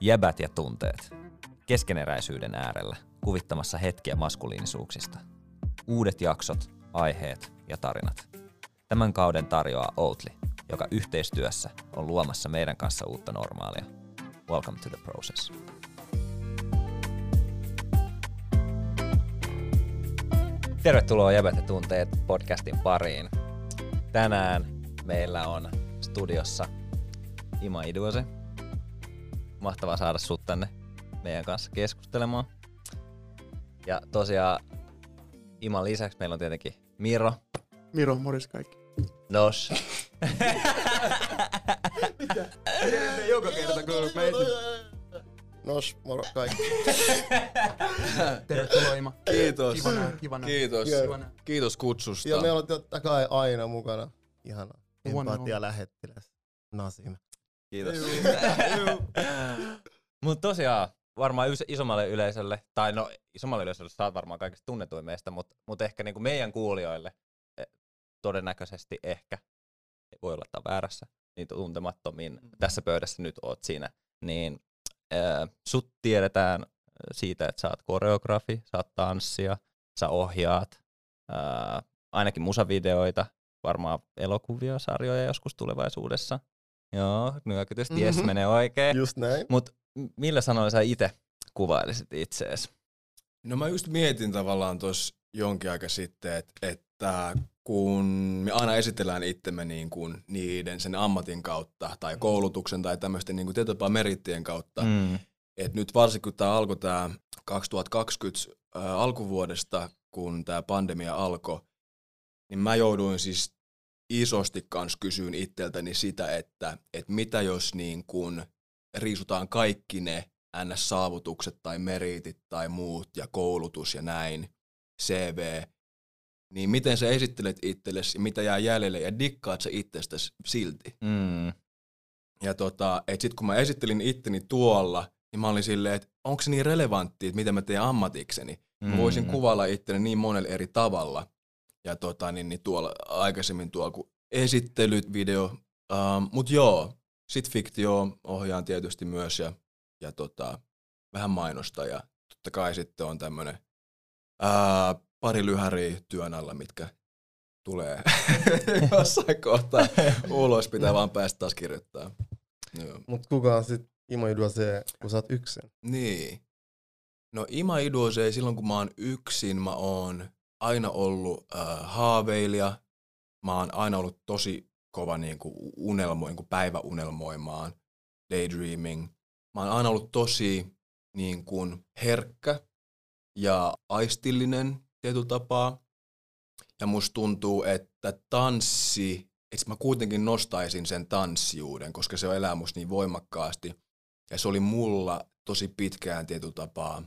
Jäbät ja tunteet. Keskeneräisyyden äärellä, kuvittamassa hetkiä maskuliinisuuksista. Uudet jaksot, aiheet ja tarinat. Tämän kauden tarjoaa Outli, joka yhteistyössä on luomassa meidän kanssa uutta normaalia. Welcome to the process. Tervetuloa Jäbät ja tunteet podcastin pariin. Tänään meillä on studiossa Ima Iduose. Mahtavaa saada sut tänne meidän kanssa keskustelemaan. Ja tosiaan Iman lisäksi meillä on tietenkin Miro. Miro, moris kaikki. Nos. Mitä? Joka kerta esin. Nos, moro kaikki. Tervetuloa Ima. Kiitos. Kiva nähdä, kiva nähdä. Kiitos. Kiva nähdä. Kiitos kutsusta. Ja meillä on totta kai aina mukana ihana One and empatia lähettiläs Nasim. Kiitos. Mutta tosiaan varmaan isommalle yleisölle, tai no isommalle yleisölle sä oot varmaan kaikista tunnetuin meistä, mutta mut ehkä niinku meidän kuulijoille eh, todennäköisesti ehkä, voi olla, että on väärässä, niin tuntemattomin tässä pöydässä nyt oot siinä, niin äh, sut tiedetään siitä, että sä oot koreografi, sä oot tanssia, sä ohjaat, äh, ainakin musavideoita, varmaan elokuvia, sarjoja joskus tulevaisuudessa. Joo, nyökytys, mm-hmm. ties menee oikein. Just näin. Mutta millä sanoilla sä itse kuvailisit itseesi? No mä just mietin tavallaan tuossa jonkin aika sitten, että, että kun me aina esitellään itsemme niin kuin niiden sen ammatin kautta tai koulutuksen tai tämmöisten niin tapaa merittien kautta, mm. Mm. että nyt varsinkin kun tämä alkoi tämä 2020 ää, alkuvuodesta, kun tämä pandemia alkoi, niin mä jouduin siis isosti kanssa kysyyn itseltäni sitä, että, että mitä jos niin kuin riisutaan kaikki ne NS-saavutukset tai meriitit tai muut ja koulutus ja näin, CV, niin miten sä esittelet itsellesi mitä jää jäljelle ja dikkaat sä itsestäsi silti. Mm. Ja tota, et sit kun mä esittelin itteni tuolla, niin mä olin silleen, että onko se niin relevantti, että mitä mä teen ammatikseni. Mä voisin Mm. kuvailla itteni niin monella eri tavalla. Ja tota, niin, niin tuolla aikaisemmin tuolla kun esittelyt, video, um, mut joo, sit fiktio ohjaan tietysti myös ja, ja tota, vähän mainosta ja totta kai sitten on tämmönen ää, pari lyhäriä työn alla, mitkä tulee jossain kohtaa ulos, pitää vaan päästä taas kirjoittaa. Joo. Mut kuka on sit Imo Idua se, kun sä oot yksin? Niin. No Ima Iduose, silloin kun mä oon yksin, mä oon aina ollut äh, haaveilija. Mä oon aina ollut tosi kova niin kuin unelmo, niin kuin päiväunelmoimaan, daydreaming. Mä oon aina ollut tosi niin kuin herkkä ja aistillinen tietyllä tapaa. Ja musta tuntuu, että tanssi, että mä kuitenkin nostaisin sen tanssijuuden, koska se elää musta niin voimakkaasti. Ja se oli mulla tosi pitkään tietyllä tapaa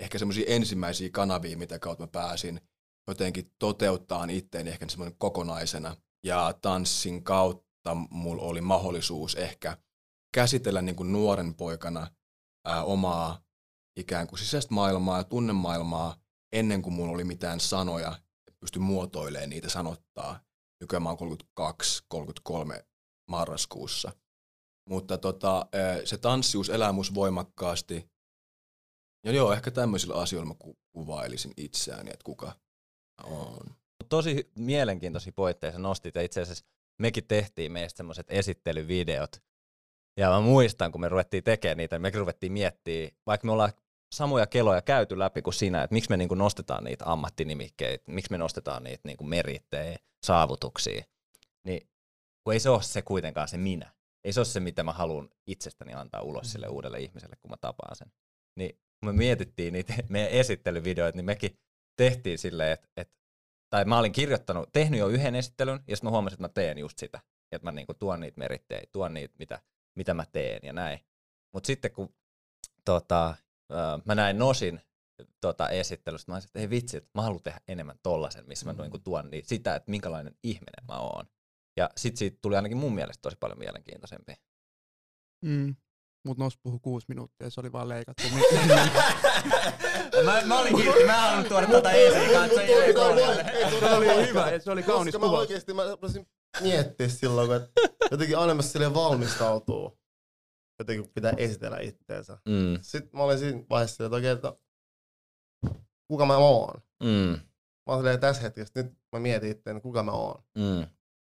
ehkä semmoisia ensimmäisiä kanavia, mitä kautta mä pääsin jotenkin toteuttaa itteeni ehkä semmoinen kokonaisena. Ja tanssin kautta mulla oli mahdollisuus ehkä käsitellä niin kuin nuoren poikana ää, omaa ikään kuin sisäistä maailmaa ja tunnemaailmaa ennen kuin mulla oli mitään sanoja, että pystyn muotoilemaan niitä sanottaa. Nykyään mä oon 32, 33 marraskuussa. Mutta tota, se tanssius elää voimakkaasti. Ja joo, ehkä tämmöisillä asioilla mä ku- kuvailisin itseäni, että kuka oon. Tosi mielenkiintoisia pointteja sä nostit ja itse asiassa mekin tehtiin meistä semmoiset esittelyvideot. Ja mä muistan, kun me ruvettiin tekemään niitä, niin mekin ruvettiin miettimään, vaikka me ollaan samoja keloja käyty läpi kuin sinä, että miksi me niinku nostetaan niitä ammattinimikkeitä, miksi me nostetaan niitä niinku merittejä, saavutuksia, niin kun ei se ole se kuitenkaan se minä. Ei se ole se, mitä mä haluan itsestäni antaa ulos sille uudelle ihmiselle, kun mä tapaan sen. Niin kun me mietittiin niitä meidän esittelyvideoita, niin mekin tehtiin silleen, että, että tai mä olin kirjoittanut, tehnyt jo yhden esittelyn, ja sitten mä huomasin, että mä teen just sitä. Että mä niinku tuon niitä merittejä, tuon niitä, mitä, mitä mä teen ja näin. Mutta sitten kun tota, mä näin Nosin tota, esittelystä, mä olisin, että ei vitsi, että mä haluan tehdä enemmän tollasen, missä mä niinku tuon niitä, sitä, että minkälainen ihminen mä oon. Ja sit siitä tuli ainakin mun mielestä tosi paljon mielenkiintoisempi. Mm. Mut Nos puhui kuusi minuuttia, se oli vaan leikattu. mä, mä olin kiltti, mä haluan tuoda tätä esiin katsojille se oli hyvä, se oli kaunis Koska mä kuva. oikeesti mä rupesin miettiä silloin, kun jotenkin aina mä silleen valmistautuu. jotenkin pitää esitellä itteensä. Mm. Sitten mä olin siinä vaiheessa että okei, että kuka mä oon. Mm. Mä olin silleen, tässä hetkessä, nyt mä mietin itteen, kuka mä oon. Mm.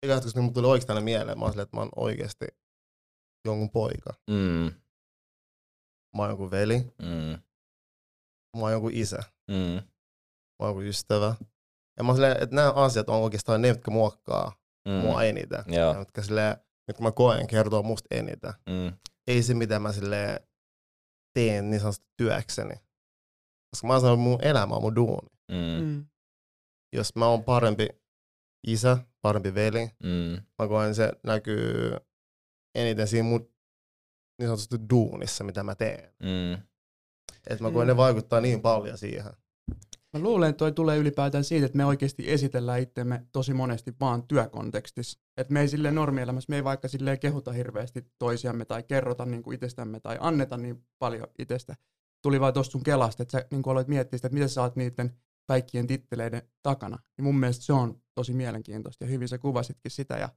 Eikä hetkessä, kun mulla tuli oikeastaan mieleen, mä olin silleen, että mä oon oikeasti jonkun poika. Mm. Mä oon jonkun veli, Mm. mä oon jonkun isä, Mm. mä oon jonkun ystävä. Ja mä oon silleen, että nämä asiat on oikeastaan ne, jotka muokkaa Mm. mua eniten. Joo. Ja jotka silleen, mitkä mä koen, kertoo musta eniten. Mm. Ei se, mitä mä silleen teen niin sanotusti työkseni. Koska mä oon sanonut, mun elämä on mun duuni. Mm. Mm. Jos mä oon parempi isä, parempi veli, Mm. mä koen se näkyy eniten siinä mun niin sanotusti duunissa, mitä mä teen. Mm. Et mä koen, Mm. ne vaikuttaa niin paljon siihen. Mä luulen, että toi tulee ylipäätään siitä, että me oikeasti esitellään itsemme tosi monesti vaan työkontekstissa. Että me ei silleen normielämässä, me ei vaikka silleen kehuta hirveästi toisiamme tai kerrota niin kuin itsestämme tai anneta niin paljon itsestä. Tuli vaan tuosta sun kelasta, että sä niin kuin aloit miettiä sitä, että miten sä oot niiden kaikkien titteleiden takana. Ja mun mielestä se on tosi mielenkiintoista ja hyvin sä kuvasitkin sitä. Ja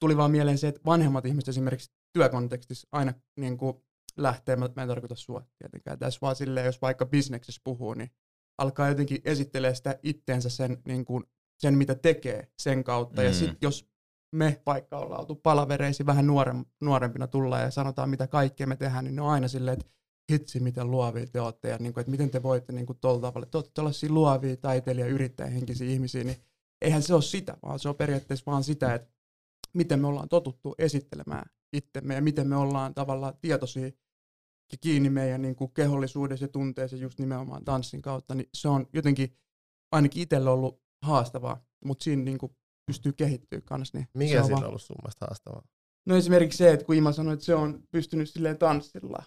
tuli vaan mieleen se, että vanhemmat ihmiset esimerkiksi työkontekstissa aina niin kuin lähtee, mä, mä en tarkoita sua tietenkään tässä, vaan silleen, jos vaikka bisneksessä puhuu, niin alkaa jotenkin esittelee sitä itteensä sen, niin kuin, sen mitä tekee sen kautta. Mm. Ja sitten jos me vaikka ollaan oltu palavereisi vähän nuorem, nuorempina tullaan ja sanotaan mitä kaikkea me tehdään, niin ne on aina silleen, että hitsi miten luovia te olette ja niin kuin, että miten te voitte niin kuin tuolla tavalla, te olette tällaisia luovia taiteilija, yrittäjähenkisiä ihmisiä, niin eihän se ole sitä, vaan se on periaatteessa vaan sitä, että miten me ollaan totuttu esittelemään itsemme ja miten me ollaan tavallaan tietoisia ja kiinni meidän niin kuin kehollisuudessa ja tunteessa just nimenomaan tanssin kautta, niin se on jotenkin ainakin itselle ollut haastavaa, mutta siinä niin kuin pystyy kehittyä kanssa. Niin Mikä on siinä on ollut sun mielestä haastavaa? No esimerkiksi se, että kun Ima sanoi, että se on pystynyt silleen tanssilla,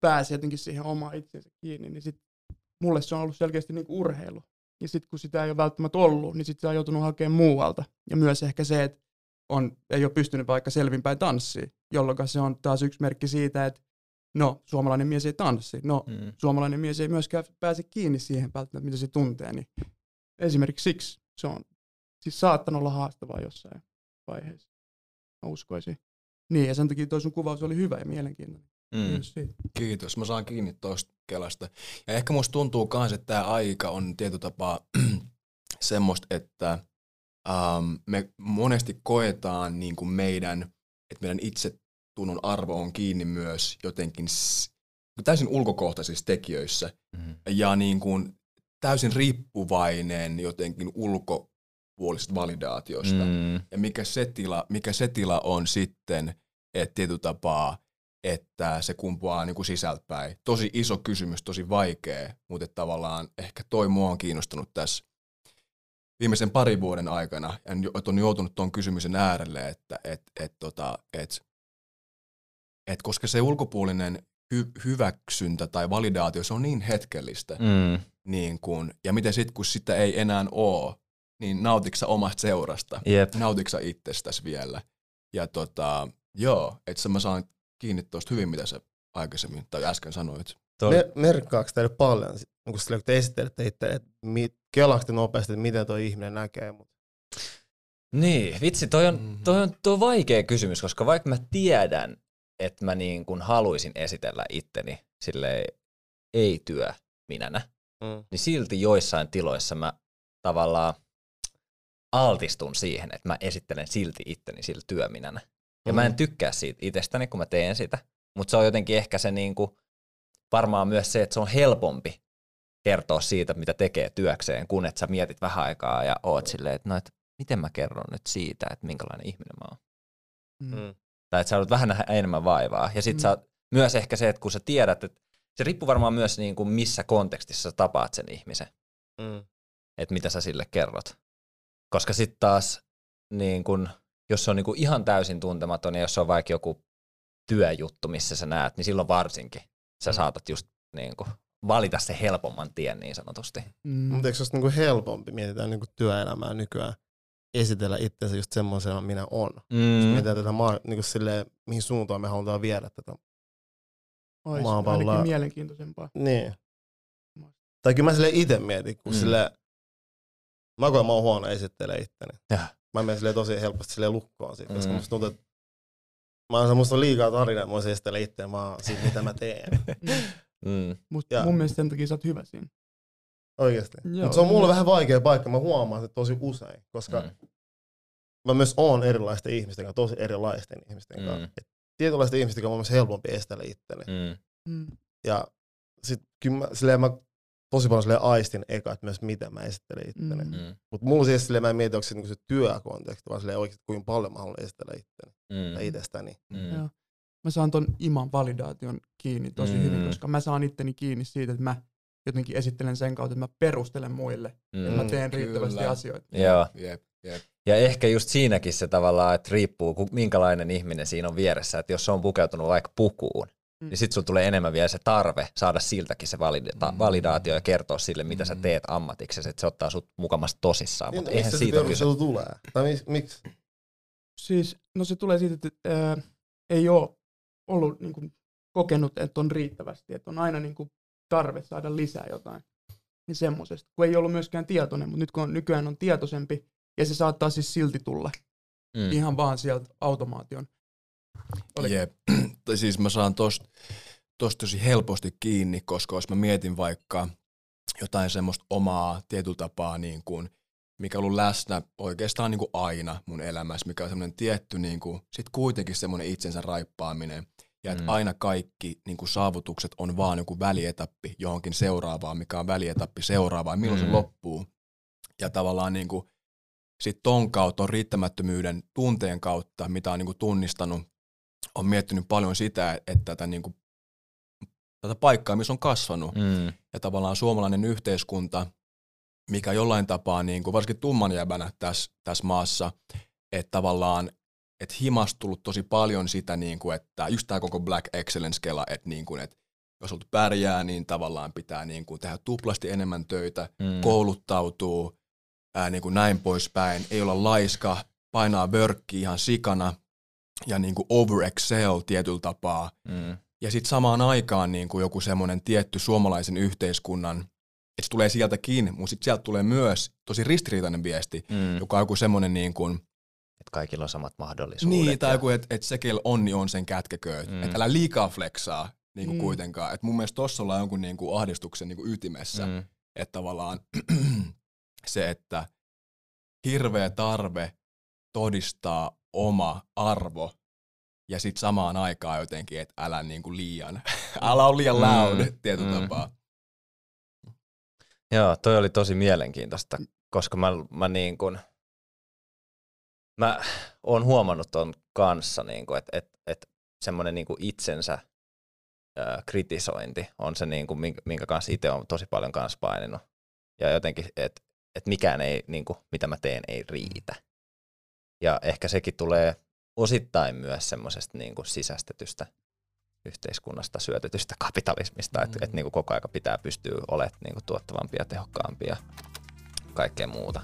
pääsi jotenkin siihen omaan itsensä kiinni, niin sit mulle se on ollut selkeästi niin kuin urheilu. Ja sitten kun sitä ei ole välttämättä ollut, niin sitten se on joutunut hakemaan muualta. Ja myös ehkä se, että on, ei ole pystynyt vaikka selvinpäin tanssiin, jolloin se on taas yksi merkki siitä, että no, suomalainen mies ei tanssi. No, Mm. suomalainen mies ei myöskään pääse kiinni siihen välttämättä, mitä se tuntee. Niin esimerkiksi siksi se on siis saattanut olla haastavaa jossain vaiheessa. Mä uskoisin. Niin, ja sen takia toi sun kuvaus oli hyvä ja mielenkiintoinen. Mm. Siitä. Kiitos, mä saan kiinni tuosta kelasta. Ja ehkä musta tuntuu myös, että tämä aika on tietyllä tapaa semmoista, että ähm, me monesti koetaan niin kuin meidän, että meidän itsetunnon arvo on kiinni myös jotenkin s- täysin ulkokohtaisissa tekijöissä Mm. ja niin kuin täysin riippuvainen jotenkin ulkopuolisesta validaatiosta. Mm. Ja mikä se tila, mikä se tila on sitten, että tietyllä tapaa, että se kumpuaa niin kuin sisältäpäin. Tosi iso kysymys, tosi vaikea, mutta tavallaan ehkä toi mua on kiinnostanut tässä viimeisen parin vuoden aikana, ja on joutunut tuon kysymyksen äärelle, että et, et, tota, et, et koska se ulkopuolinen hy, hyväksyntä tai validaatio, se on niin hetkellistä, Mm. niin kun, ja miten sitten kun sitä ei enää ole, niin nautiksa omasta seurasta? Jep. Nautiksa itsestäsi vielä? Ja tota, joo, että se mä saan kiinni tuosta hyvin, mitä sä aikaisemmin tai äsken sanoit. Toi, Me, merkkaako teille paljon, kun, sille, kun te esittelette itse, että mit, kelaatte nopeasti, että miten tuo ihminen näkee mut? Niin, vitsi, toi on, Mhm. toi on, toi on vaikea kysymys, koska vaikka mä tiedän, että mä niin kuin haluaisin esitellä itteni sille ei-työ minänä, Mm. niin silti joissain tiloissa mä tavallaan altistun siihen, että mä esittelen silti itteni sillä työminänä. Ja mä en Mm. tykkää siitä itsestäni, kun mä teen sitä, mutta se on jotenkin ehkä se niinku, varmaan myös se, että se on helpompi kertoa siitä, mitä tekee työkseen, kun että sä mietit vähän aikaa ja oot silleen, että no, et miten mä kerron nyt siitä, että minkälainen ihminen mä oon. Mm. Mm. Tai että sä haluat vähän nähdä enemmän vaivaa. Ja sit Mm. sä, myös ehkä se, että kun sä tiedät, että se riippuu varmaan myös niin kuin missä kontekstissa sä tapaat sen ihmisen, Mm. että mitä sä sille kerrot. Koska sitten taas, niin kun, jos se on niin kuin ihan täysin tuntematon ja jos se on vaikka joku työjuttu, missä sä näet, niin silloin varsinkin sä Mm. saatat just niin kuin valita se helpomman tien niin sanotusti. Mm. Mutta eikö se olisi niinku helpompi, mietitään niinku työelämää nykyään, esitellä itsensä just semmoisena mitä on. Mm. Mm. Mietitään tätä maa, niinku silleen, mihin suuntaan me halutaan viedä tätä. Ois maapalloa- ainakin mielenkiintoisempaa. Niin. Tai kyllä mä sille itse mietin, kun Mm. mm. sille, mä koen, mä oon huono esittelee itteni. Ja. Mä menen sille tosi helposti sille lukkoon siitä, koska Mm. musta tuntuu, että Mä oon semmoista liikaa tarinaa, mä voisin esitellä itseä vaan siitä, mitä mä teen. Mm. Mut Jaa. mun mielestä sen takia sä oot hyvä siinä. Oikeesti. Joo. Mutta se on mulle vähän vaikea paikka, mä huomaan se tosi usein, koska Mm. mä myös oon erilaisten ihmisten kanssa, tosi erilaisten ihmisten Mm. kanssa. Et tietynlaisten ihmisten kanssa on myös helpompi estellä itselleni. Mm. Mm. Ja sit kyllä mä, silleen mä tosi paljon silleen aistin eka, että myös miten mä esittelen itteni. Mm. Mm. Mm. Mutta mulla siis silleen mä en mieti, onko se, niinku se työkonteksti, vaan silleen oikeasti kuinka paljon mä haluan esitellä itteni Mm. tai itsestäni. Mm. Joo. Mä saan ton iman validaation kiinni tosi Mm. hyvin, koska mä saan itteni kiinni siitä, että mä jotenkin esittelen sen kautta, että mä perustelen muille, että mä Mm. teen riittävästi Kyllä. asioita. Joo. Jep, jep. Ja ehkä just siinäkin se tavallaan, että riippuu minkälainen ihminen siinä on vieressä. Että jos se on pukeutunut vaikka pukuun, Mm. niin sitten sulla tulee enemmän vielä se tarve saada siltäkin se valida- Mm. validaatio ja kertoa sille, mitä sä Mm. teet ammatiksesi, että se ottaa sut mukamasta tosissaan. Niin, Mutta mistä eihän se siitä kyse. tulee? Tai miksi? Siis, no se tulee siitä, että ää, ei ole ollut niin kuin, kokenut, että on riittävästi, että on aina niin kuin, tarve saada lisää jotain. Niin semmoisesta, kun ei ollut myöskään tietoinen, mutta nyt kun on, nykyään on tietoisempi, ja se saattaa siis silti tulla Mm. ihan vaan sieltä automaation. Oli- Jep. Tai siis mä saan tosta tosta tosi helposti kiinni, koska jos mä mietin vaikka jotain semmoista omaa tietyllä tapaa, niin kuin, mikä on ollut läsnä oikeastaan niin kuin aina mun elämässä, mikä on semmoinen tietty, niin kuin, sit kuitenkin semmoinen itsensä raippaaminen. Ja että Mm. aina kaikki niin kuin saavutukset on vaan joku välietappi johonkin seuraavaan, mikä on välietappi seuraavaan, milloin Mm. se loppuu. Ja tavallaan niin kuin, sit ton kautta on riittämättömyyden tunteen kautta, mitä on niin kuin tunnistanut, on miettinyt paljon sitä, että tätä, niin kuin, tätä paikkaa, missä on kasvanut. Mm. Ja tavallaan suomalainen yhteiskunta, mikä jollain tapaa, niin kuin, varsinkin tumman jäbänä tässä, tässä maassa, että tavallaan että himastunut tosi paljon sitä, niin kuin, että just tämä koko Black Excellence-kela, että, niin kuin, että jos olet pärjää, niin tavallaan pitää niin kuin, tehdä tuplasti enemmän töitä, Mm. kouluttautuu, ää, niin kuin näin poispäin, ei olla laiska, painaa vörkki ihan sikana ja niin kuin over excel tietyllä tapaa. Mm. Ja sitten samaan aikaan niin kuin joku semmoinen tietty suomalaisen yhteiskunnan, että se tulee sieltäkin, mutta sitten sieltä tulee myös tosi ristiriitainen viesti, Mm. joka on joku semmoinen niin kuin, Että kaikilla on samat mahdollisuudet. niin, tai ja- joku, että et se, kel on, niin on sen kätkekööt. Mm. Mm. Että älä liikaa flexaa niin kuin Mm. mm. kuitenkaan. Että mun mielestä tossa ollaan jonkun niin kuin ahdistuksen niin kuin ytimessä. Mm. Mm. Että tavallaan se, että hirveä tarve todistaa oma arvo ja sitten samaan aikaan jotenkin, että älä niin kuin liian, älä ole liian loud Mm. mm. tietyllä Mm. mm. tapaa. Joo, toi oli tosi mielenkiintoista, koska mä, mä niin kun, mä oon huomannut ton kanssa, niin kun, että et, et semmoinen niin itsensä ää, kritisointi on se, niin kun, minkä, kanssa itse on tosi paljon kanssa paininut. Ja jotenkin, että et mikään ei, niin kun, mitä mä teen, ei riitä. Ja ehkä sekin tulee osittain myös semmoisesta niin kun sisäistetystä yhteiskunnasta syötetystä kapitalismista, että et, niin koko aika pitää pystyä olemaan niin tuottavampia ja tehokkaampia ja kaikkea muuta.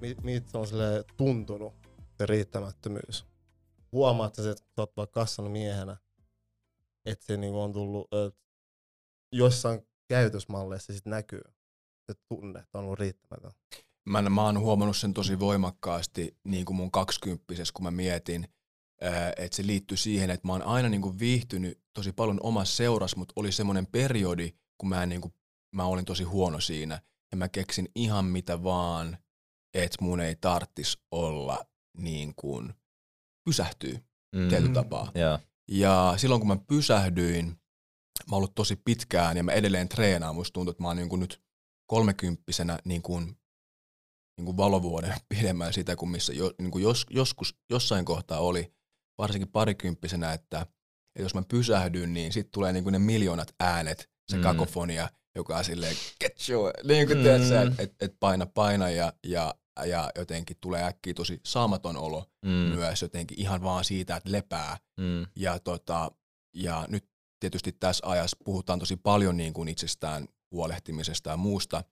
Mi- Miltä se on sille tuntunut, se riittämättömyys? Huomaat sä, että sä oot vaikka kasvanut miehenä, että se niinku on tullut, että jossain käytösmalleissa sit näkyy se tunne, että on ollut riittämätön. Mä, mä oon huomannut sen tosi voimakkaasti niin kuin mun kaksikymppisessä, kun mä mietin, että se liittyy siihen, että mä oon aina niin kuin viihtynyt tosi paljon omassa seurassa, mutta oli semmoinen periodi, kun mä, en niin kuin, mä olin tosi huono siinä. Ja mä keksin ihan mitä vaan, että mun ei tarttis olla niin kuin pysähtyy Mm. tietyllä tapaa. Joo. Ja silloin kun mä pysähdyin, mä oon ollut tosi pitkään ja mä edelleen treenaan. Musta tuntuu, että mä oon niin kuin nyt kolmekymppisenä niin kuin, niin kuin valovuoden pidemmän sitä kuin missä jo, niin kuin jos, joskus jossain kohtaa oli, varsinkin parikymppisenä, että, että jos mä pysähdyn, niin sitten tulee niin kuin ne miljoonat äänet, se Mm. kakofonia, joka on silleen, get you, niin kuin Mm. mm. että et, et paina paina ja, ja, ja jotenkin tulee äkkiä tosi saamaton olo Mm. myös jotenkin ihan vaan siitä, että lepää Mm. ja, tota, ja nyt tietysti tässä ajassa puhutaan tosi paljon niin kuin itsestään huolehtimisesta ja muusta,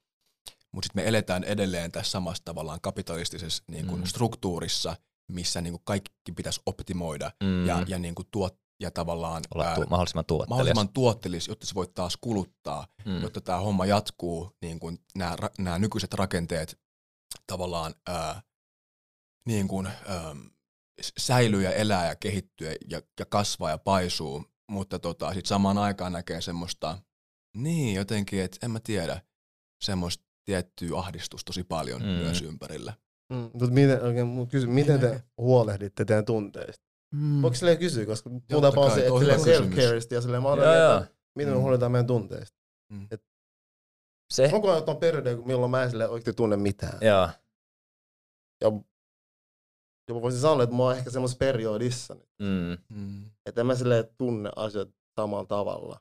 mutta sitten me eletään edelleen tässä samassa tavallaan kapitalistisessa niin kuin Mm. struktuurissa, missä niin kuin kaikki pitäisi optimoida Mm. ja, ja, niin kuin tuot, ja tavallaan Olla tu- mahdollisimman tuottelias. mahdollisimman tuottelis, jotta se voit taas kuluttaa, Mm. jotta tämä homma jatkuu, niin kuin nämä, nämä nykyiset rakenteet tavallaan ää, niin kuin, ää, säilyy ja elää ja kehittyy ja, ja kasvaa ja paisuu, mutta tota, sitten samaan aikaan näkee semmoista, niin jotenkin, että en mä tiedä, semmoista tiettyä ahdistusta tosi paljon mm. myös ympärillä. Mm, mutta miten, mun kysy, miten te huolehditte teidän tunteista? Mm. Voiko silleen kysyä, koska puhutaan paljon se, että self-careista ja silleen, joo. että miten me Mm. huolehditaan meidän tunteista. Se, Mä koen, että on periode, milloin mä en silleen oikein tunne mitään. joo. Ja, ja mä voisin sanoa, että mä oon ehkä semmoisessa periodissa. Mm. Mm. Että en mä silleen tunne asioita samalla tavalla.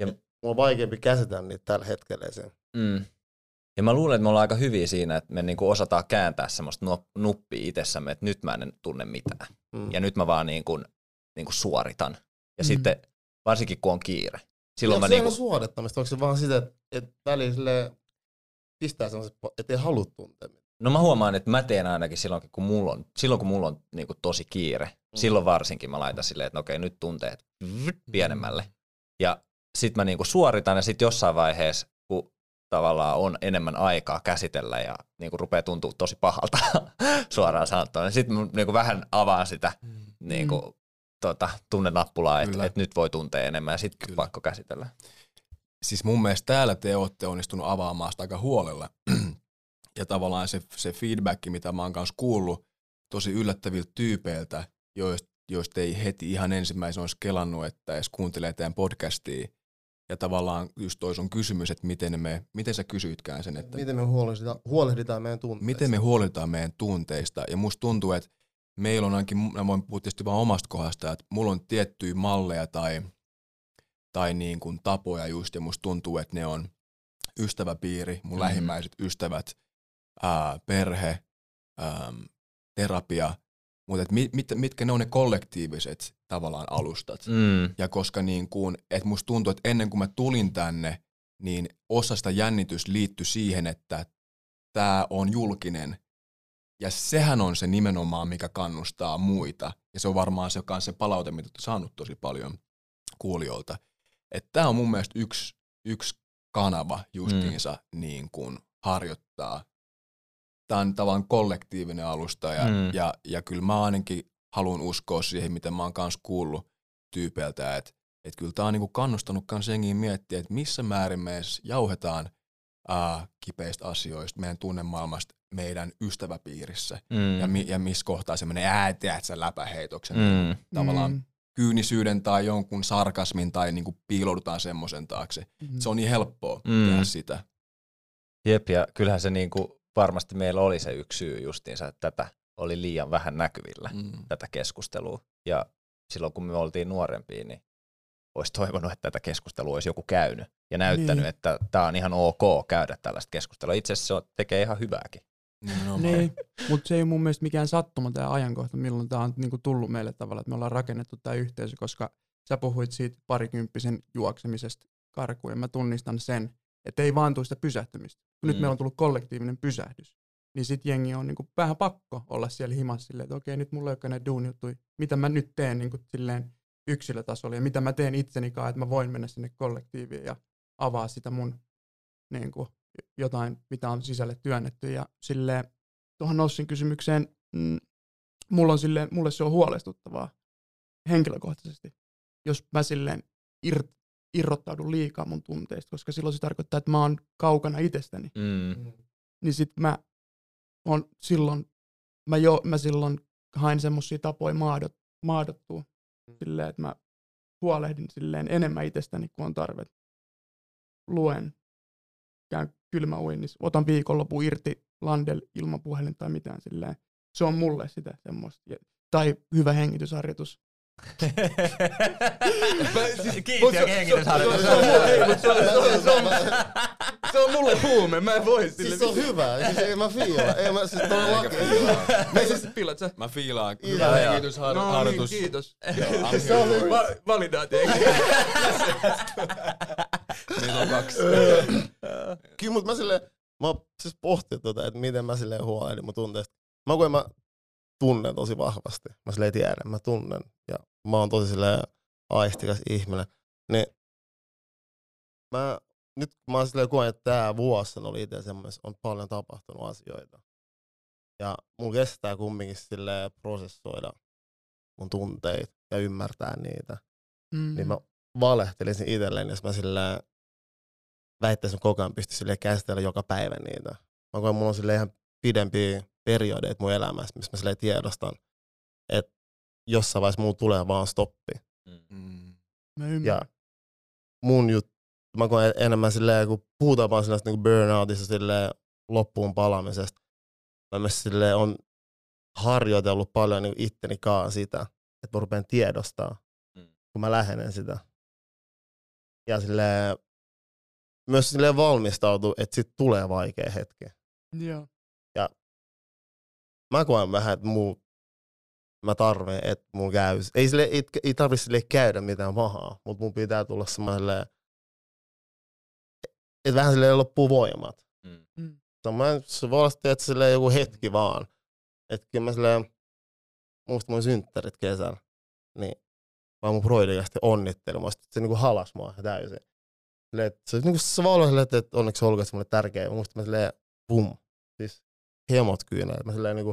Ja- Ja mulla on vaikeampi käsitellä niitä tällä hetkellä sen. Mm. Ja mä luulen, että me ollaan aika hyviä siinä, että me niinku osataan kääntää semmoista nu- nuppia itsessämme, että nyt mä en tunne mitään. Mm. Ja nyt mä vaan niinku, niinku suoritan. Ja Mm. sitten varsinkin kun on kiire. Silloin Onko mä se niinku, suorittamista? Onko se vaan sitä, että, että välillä silleen pistää semmoiset, että ei halua tuntea mitään? no mä huomaan, että mä teen ainakin silloin, kun mulla on, silloin, kun mulla on niinku tosi kiire. Mm. Silloin varsinkin mä laitan silleen, että okei, nyt tunteet pienemmälle. Ja sit mä niinku suoritan ja sit jossain vaiheessa, tavallaan on enemmän aikaa käsitellä ja niinku rupeaa tuntua tosi pahalta suoraan sanottuna, niin sit mä niinku vähän avaan sitä niinku, Mm. tota, tunnenappulaa, että Kyllä. et nyt voi tuntea enemmän ja sitten pakko käsitellä. Siis mun mielestä täällä te olette onnistunut avaamaan sitä aika huolella. ja tavallaan se, se feedback, mitä mä oon kanssa kuullut tosi yllättäviltä tyypeiltä, joista, joista ei heti ihan ensimmäisenä olisi kelannut, että edes kuuntelee teidän podcastia. Ja tavallaan just toi sun kysymys, että miten, me, miten sä kysyitkään sen, että Miten me huolehditaan, huolehditaan meidän tunteista? miten me huolehditaan meidän tunteista. Ja musta tuntuu, että meillä on ainakin, mä voin puhua tietysti vaan omasta kohdasta, että mulla on tiettyjä malleja tai, tai niin kuin tapoja just, ja musta tuntuu, että ne on ystäväpiiri, mun mm. lähimmäiset ystävät, ää, perhe, ää, terapia, mutta mit, mit, mitkä ne on ne kollektiiviset tavallaan alustat. Mm. Ja koska niin kuin, että musta tuntuu, että ennen kuin mä tulin tänne, niin osa sitä jännitys liittyi siihen, että tämä on julkinen. Ja sehän on se nimenomaan, mikä kannustaa muita. Ja se on varmaan se, joka on se palaute, mitä olette saanut tosi paljon kuulijoilta. Että tämä on mun mielestä yksi, yksi kanava justiinsa mm. niin kuin harjoittaa. Tämä on tavallaan kollektiivinen alusta ja, mm. ja, ja kyllä mä ainakin haluan uskoa siihen, mitä mä oon kanssa kuullut tyypeiltä, että et kyllä tämä on niinku kannustanut kans jengiä miettiä, että missä määrin me edes jauhetaan ää, kipeistä asioista meidän tunnemaailmasta meidän ystäväpiirissä. Mm. Ja, mi, ja missä kohtaa semmoinen äätiä, sä läpäheitoksen Mm. tavallaan Mm. kyynisyyden tai jonkun sarkasmin tai niinku piiloudutaan semmoisen taakse. Mm. Se on niin helppoa Mm. mm. tehdä sitä. Jep, ja kyllähän se niinku, varmasti meillä oli se yksi syy justiinsa, että tätä oli liian vähän näkyvillä, Mm. tätä keskustelua. Ja silloin kun me oltiin nuorempia, niin olisi toivonut, että tätä keskustelua olisi joku käynyt ja näyttänyt, Niin. että tämä on ihan ok käydä tällaista keskustelua. Itse asiassa se on- tekee ihan hyvääkin. Nimenomaan. Niin, mutta se ei ole mun mielestä mikään sattuma tämä ajankohta, milloin tämä on niinku tullut meille tavalla, että me ollaan rakennettu tämä yhteisö, koska sä puhuit siitä parikymppisen juoksemisesta karkuun, ja mä tunnistan sen, että ei vaan tule sitä pysähtymistä. Nyt Mm. meillä on tullut kollektiivinen pysähdys, niin sit jengi on niinku vähän pakko olla siellä himassa silleen, että okei, nyt mulla ei näitä duunijuttuja, mitä mä nyt teen niinku silleen yksilötasolla, ja mitä mä teen itseni kanssa, että mä voin mennä sinne kollektiiviin ja avaa sitä mun niinku, jotain, mitä on sisälle työnnetty, ja silleen tuohon Nossin kysymykseen, mm, mulla on silleen, mulle se on huolestuttavaa henkilökohtaisesti, jos mä silleen ir, irrottaudun liikaa mun tunteista, koska silloin se tarkoittaa, että mä oon kaukana itsestäni. Mm. Niin sit mä on silloin, mä, jo, mä silloin hain semmosia tapoja maadot, maadottua silleen, että mä huolehdin silleen enemmän itsestäni, kuin on tarve. Luen, käyn kylmäuinnissa, otan viikonlopun irti landel ilman puhelin tai mitään silleen. Se on mulle sitä semmoista. Ja- Tai hyvä hengitysharjoitus. Kiintiö kehitysharjoitus. Se on mulle, mut huume, mä en voi Siis se on hyvä, siis ei mä fiila. Ei mä siis todellakin. Me siis pilat sä. Mä fiilaan Joo, hyvä joo. No niin, hengitysharjoitus. kiitos. I'm Se on it. Va- validaatio. Meitä on kaksi. Kyllä, mutta mä silleen, mä oon siis pohtinut tota, että miten mä silleen huolehdin mun tunteista. Mä koen, mä tunnen tosi vahvasti. Mä silleen tiedän, mä tunnen. Ja mä oon tosi silleen aistikas ihminen. Niin mä, nyt mä oon silleen koen, että tää vuosi on oli itse semmoinen, on paljon tapahtunut asioita. Ja mulla kestää kumminkin sille prosessoida mun tunteita ja ymmärtää niitä. Mm. Niin mä valehtelisin itselleen, jos mä sillä väittäisin koko ajan pysty sille käsitellä joka päivä niitä. Mä koen, mulla on sille ihan pidempiä periodeita mun elämässä, missä mä sille tiedostan, että jossain vaiheessa mulla tulee vaan stoppi. Mm. Mä Ja ymmärrän. mun juttu, mä koen enemmän silleen, kun puhutaan vaan sellaista niin burnoutista silleen loppuun palaamisesta, mä myös silleen on harjoitellut paljon niin itteni kanssa sitä, että mä rupean tiedostaa, Mm. kun mä lähenen sitä. Ja silleen, myös silleen valmistautuu, että sit tulee vaikea hetki. Joo. Mä koen vähän, että muu, mä tarveen, että mulla käy. Ei, sille, ei, ei tarvitse sille käydä mitään pahaa, mutta mun pitää tulla semmoiselle, että vähän silleen loppuu voimat. Mm. Mm. Se, on, mä, se voi olla sitten, että silleen joku hetki vaan. Että kyllä mä silleen, muista mun synttärit kesällä, niin mä mun broidikästi onnittelin. Mä se niinku halas mua täysin. Silleen, että se, niinku, se voi olla silleen, että, että onneksi olkoon se mulle tärkeä. Musta mä silleen, bum, siis hemot kyynää. Mä silleen niinku,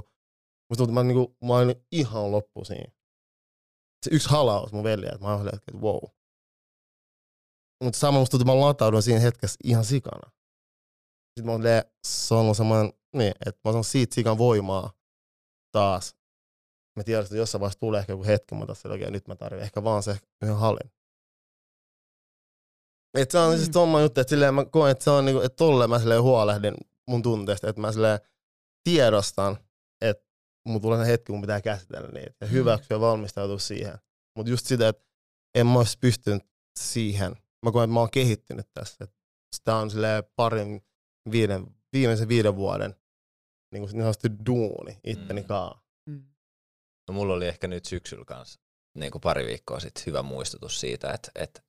musta tuntuu, että mä, niinku, mä olin ihan loppu siinä. Se yksi halaus mun veli, että mä olin silleen, että wow. Mutta sama musta tuntuu, että mä lataudun siinä hetkessä ihan sikana. Sitten mä oon silleen, se on semmoinen, niin, että mä saan siitä sikan voimaa taas. Mä tiedän, että jossain vaiheessa tulee ehkä joku hetki, mutta tässä oikein nyt mä tarvitsen ehkä vaan se yhden hallin. Et se on Mm. siis tomma juttu, että silleen mä koen, että se on niinku, että tolleen mä silleen huolehdin mun tunteista, että mä silleen tiedostan, että mun tulee se hetki, mun pitää käsitellä niitä ja Mm. hyväksyä ja valmistautua siihen. Mutta just sitä, että en mä olisi pystynyt siihen. Mä koen, että mä oon kehittynyt tässä. Et Sitä on parin, viiden, viimeisen viiden vuoden niin kuin niin sanotusti duuni itteni Mm. kaa. Mm. No mulla oli ehkä nyt syksyllä kanssa niin kuin pari viikkoa sitten hyvä muistutus siitä, että, että,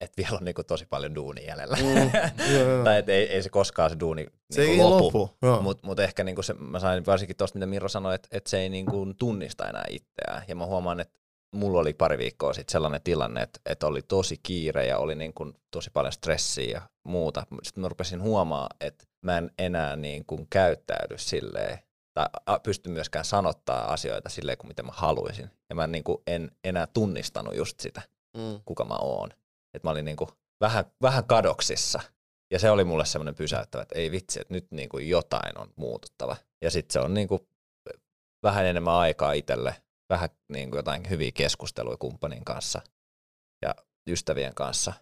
että vielä on niin kuin tosi paljon duunia jäljellä. Mm, joo, tai että ei, ei se koskaan se duuni Se niin ei kuin lopu. lopu. Joo. Mutta mut ehkä niinku se, mä sain varsinkin tuosta, mitä Miro sanoi, että et se ei niinku tunnista enää itseään. Ja mä huomaan, että mulla oli pari viikkoa sitten sellainen tilanne, että et oli tosi kiire ja oli niinku tosi paljon stressiä ja muuta. Sitten mä rupesin huomaa, että mä en enää niinku käyttäydy silleen, tai pysty myöskään sanottaa asioita silleen kuin miten mä haluaisin. Ja mä niinku en enää tunnistanut just sitä, Mm. kuka mä oon. Että mä olin niinku vähän, vähän kadoksissa. Ja se oli mulle semmoinen pysäyttävä, että ei vitsi, että nyt niinku jotain on muututtava. Ja sitten se on niinku vähän enemmän aikaa itselle, vähän niinku jotain hyviä keskusteluja kumppanin kanssa ja ystävien kanssa.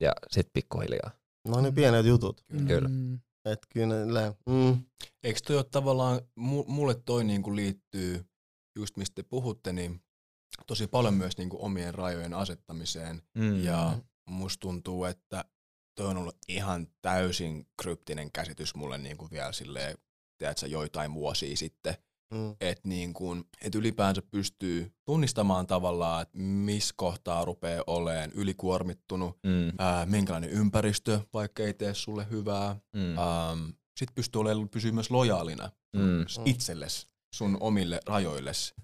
Ja sitten pikkuhiljaa. No niin pienet jutut. Kyllä. Mm. Et kyllä mm. Eikö toi ole tavallaan, mu- mulle toi niinku liittyy, just mistä te puhutte, niin tosi paljon myös niinku omien rajojen asettamiseen. Mm. Ja musta tuntuu, että toi on ollut ihan täysin kryptinen käsitys mulle niinku vielä silleen, tiedätkö, joitain vuosia sitten. Mm. Että niin kun, et ylipäänsä pystyy tunnistamaan tavallaan, että missä kohtaa rupeaa olemaan ylikuormittunut, Mm. ää, minkälainen ympäristö, vaikka ei tee sulle hyvää. Mm. Ähm, Sitten pystyy olemaan, pysyä myös lojaalina Mm. s- itsellesi, sun omille rajoillesi.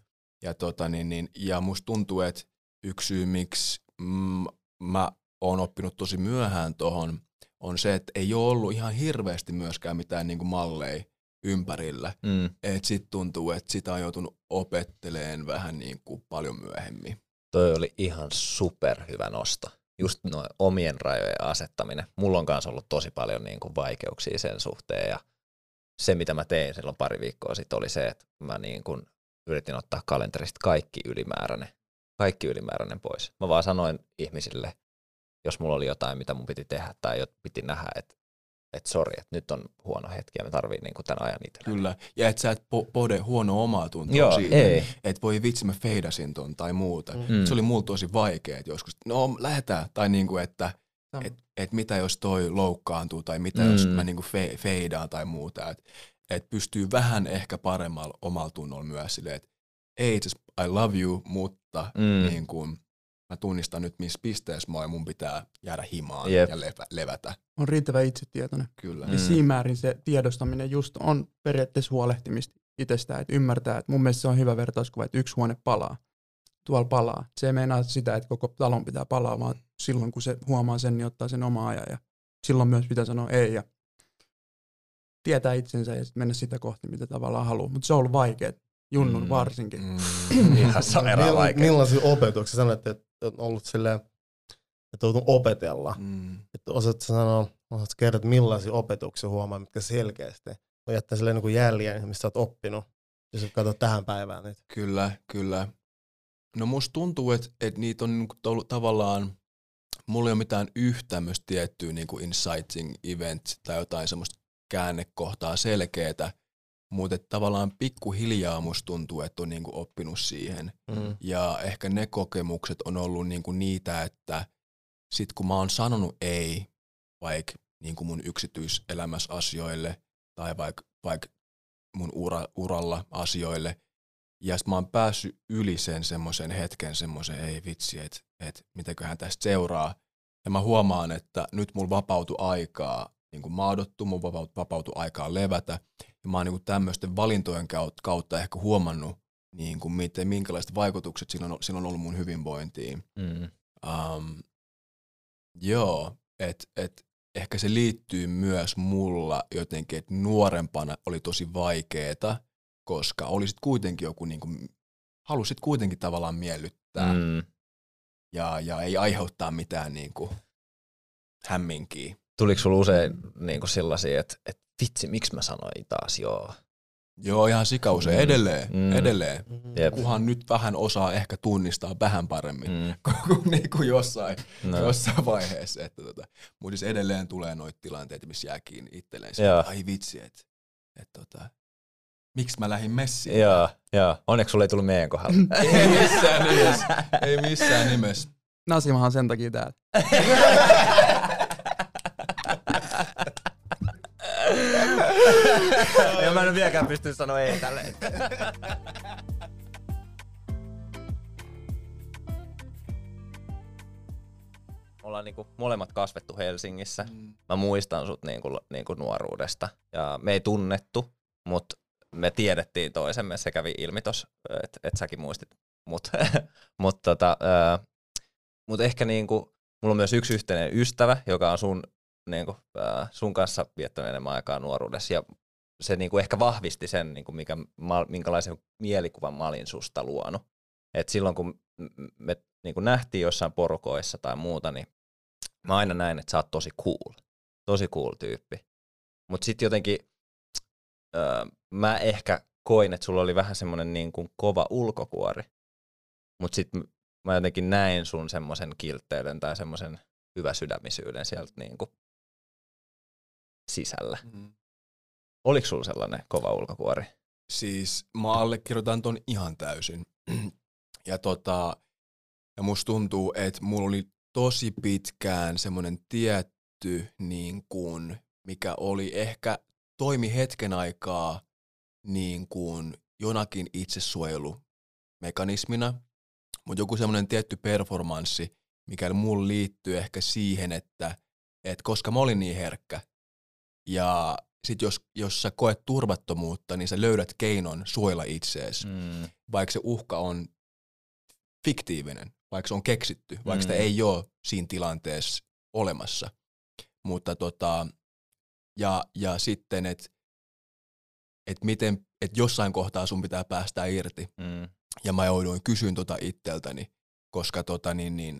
Ja, tota, niin, niin, ja musta tuntuu, että yksi syy, miksi mm, mä oon oppinut tosi myöhään tohon, on se, että ei ole ollut ihan hirveästi myöskään mitään niin malleja ympärillä. Mm. Et sit tuntuu, että sitä on joutunut opetteleen vähän niin kuin paljon myöhemmin. Toi oli ihan superhyvä nosto. Just noin omien rajojen asettaminen. Mulla on kanssa ollut tosi paljon niin kuin vaikeuksia sen suhteen ja se mitä mä tein silloin pari viikkoa sitten oli se, että mä niin kuin yritin ottaa kalenterista kaikki ylimääräinen, kaikki ylimääräinen pois. Mä vaan sanoin ihmisille, jos mulla oli jotain, mitä mun piti tehdä tai jot- piti nähdä, että että sori, että nyt on huono hetki ja mä tarviin niin kuin tämän ajan itselleni. Kyllä. Ja et sä et po- pode huono omaa tuntoa Joo, siitä. ei. Että voi vitsi mä feidasin ton tai muuta. Mm. Se oli mulla tosi vaikea, että joskus, no lähetään, tai niinku, että Sama. et, et mitä jos toi loukkaantuu, tai mitä Mm. jos mä niinku fe, feidaan tai muuta. Että et pystyy vähän ehkä paremmalla omalla tunnolla myös silleen, että ei itse I love you, mutta Mm. niin kuin, mä tunnistan nyt, missä pisteessä mä mun pitää jäädä himaan Jep. ja levä, levätä. On riittävän itsetietoinen. Kyllä. Mm. Ja siinä määrin se tiedostaminen just on periaatteessa huolehtimista itsestään, että ymmärtää, että mun mielestä se on hyvä vertauskuva, että yksi huone palaa. Tuolla palaa. Se ei meinaa sitä, että koko talon pitää palaa, vaan silloin kun se huomaa sen, niin ottaa sen oma ajan ja silloin myös pitää sanoa ei ja tietää itsensä ja sit mennä sitä kohti, mitä tavallaan haluaa. Mutta se on ollut vaikea, junnun Mm. varsinkin. Mm. Ihan sairaan vaikea. Millaisia opetuksia sanoit, että on ollut silleen, että on opetella? Mm. Että osaatko sanoa, osaatko kertoa, että millaisia opetuksia huomaa, mitkä selkeästi on jättää silleen niin kuin jäljen, mistä sä oot oppinut, jos katsot tähän päivään nyt. Kyllä, kyllä. No musta tuntuu, että, että niitä on niinku ollut tavallaan, mulla ei ole mitään yhtä tiettyä niinku inciting event tai jotain semmoista käännekohtaa selkeätä, mutta tavallaan pikkuhiljaa musta tuntuu, että on niinku oppinut siihen. Mm. Ja ehkä ne kokemukset on ollut niinku niitä, että sit kun mä oon sanonut ei vaikka niinku mun yksityiselämässä asioille tai vaikka vaik mun ura, uralla asioille, ja sit mä oon päässyt yli sen semmoisen hetken, semmoisen ei vitsi, että et, mitäköhän tästä seuraa. Ja mä huomaan, että nyt mulla vapautui aikaa niin kuin maadottu, vapautui, vapautui aikaa levätä. Ja mä oon niin tämmöisten valintojen kautta, ehkä huomannut, niin kuin miten, minkälaiset vaikutukset sillä on, sillä on ollut mun hyvinvointiin. Mm. Um, joo, että et, ehkä se liittyy myös mulla jotenkin, että nuorempana oli tosi vaikeeta, koska olisit kuitenkin joku, niin kuin, halusit kuitenkin tavallaan miellyttää. Mm. ja, ja ei aiheuttaa mitään niin kuin, hämminkiä. Tuliko sulla usein niin kuin sellaisia, että, että vitsi, miksi mä sanoin taas joo? Joo, ihan sikausein. Mm. Edelleen, Mm. edelleen. Jep. Kuhan nyt vähän osaa ehkä tunnistaa vähän paremmin Mm. kuin, niin kuin jossain, No. jossain vaiheessa. Että tota, mutta siis edelleen tulee noita tilanteita, missä jää kiinni itselleen. Ai vitsi, että et, tota, miksi mä lähdin messiin? Joo, joo. Onneksi sulla ei tullut meidän kohdalla. Ei missään nimessä. Ei missään nimessä. Nasimahan sen takia täällä. ja mä en vieläkään pystynyt sanoa ei tälle. Ollaan niinku molemmat kasvettu Helsingissä. Mä muistan sut niinku, niinku nuoruudesta. Ja me ei tunnettu, mutta me tiedettiin toisemme. Se kävi ilmi tos, että et säkin muistit. Mutta mut tota, mut ehkä niinku, mulla on myös yksi yhteinen ystävä, joka on sun, niinku, ää, sun kanssa viettänyt enemmän aikaa nuoruudessa. Ja se niinku ehkä vahvisti sen, niinku mikä, mä, minkälaisen mielikuvan mä olin susta luonut. Et silloin kun me niinku nähtiin jossain porukoissa tai muuta, niin mä aina näin, että sä oot tosi cool. Tosi cool tyyppi. Mutta sitten jotenkin öö, mä ehkä koin, että sulla oli vähän semmoinen niin kuin kova ulkokuori. Mutta sitten mä jotenkin näin sun semmoisen kiltteyden tai semmoisen hyväsydämisyyden sieltä niin kuin sisällä. Mm. Oliko sulla sellainen kova ulkokuori? Siis mä allekirjoitan ton ihan täysin. Ja tota, ja musta tuntuu, että mulla oli tosi pitkään semmoinen tietty, niin kuin, mikä oli ehkä toimi hetken aikaa niin kuin jonakin itsesuojelumekanismina, mutta joku semmoinen tietty performanssi, mikä mulla liittyy ehkä siihen, että, että koska mä olin niin herkkä, ja sit jos, jos sä koet turvattomuutta, niin sä löydät keinon suojella itseesi, Mm. vaikka se uhka on fiktiivinen, vaikka se on keksitty, vaikka Mm. sitä ei ole siinä tilanteessa olemassa. Mutta tota, ja, ja sitten, että et miten, et jossain kohtaa sun pitää päästä irti. Mm. Ja mä jouduin kysyyn tota itseltäni, koska, tota, niin, niin,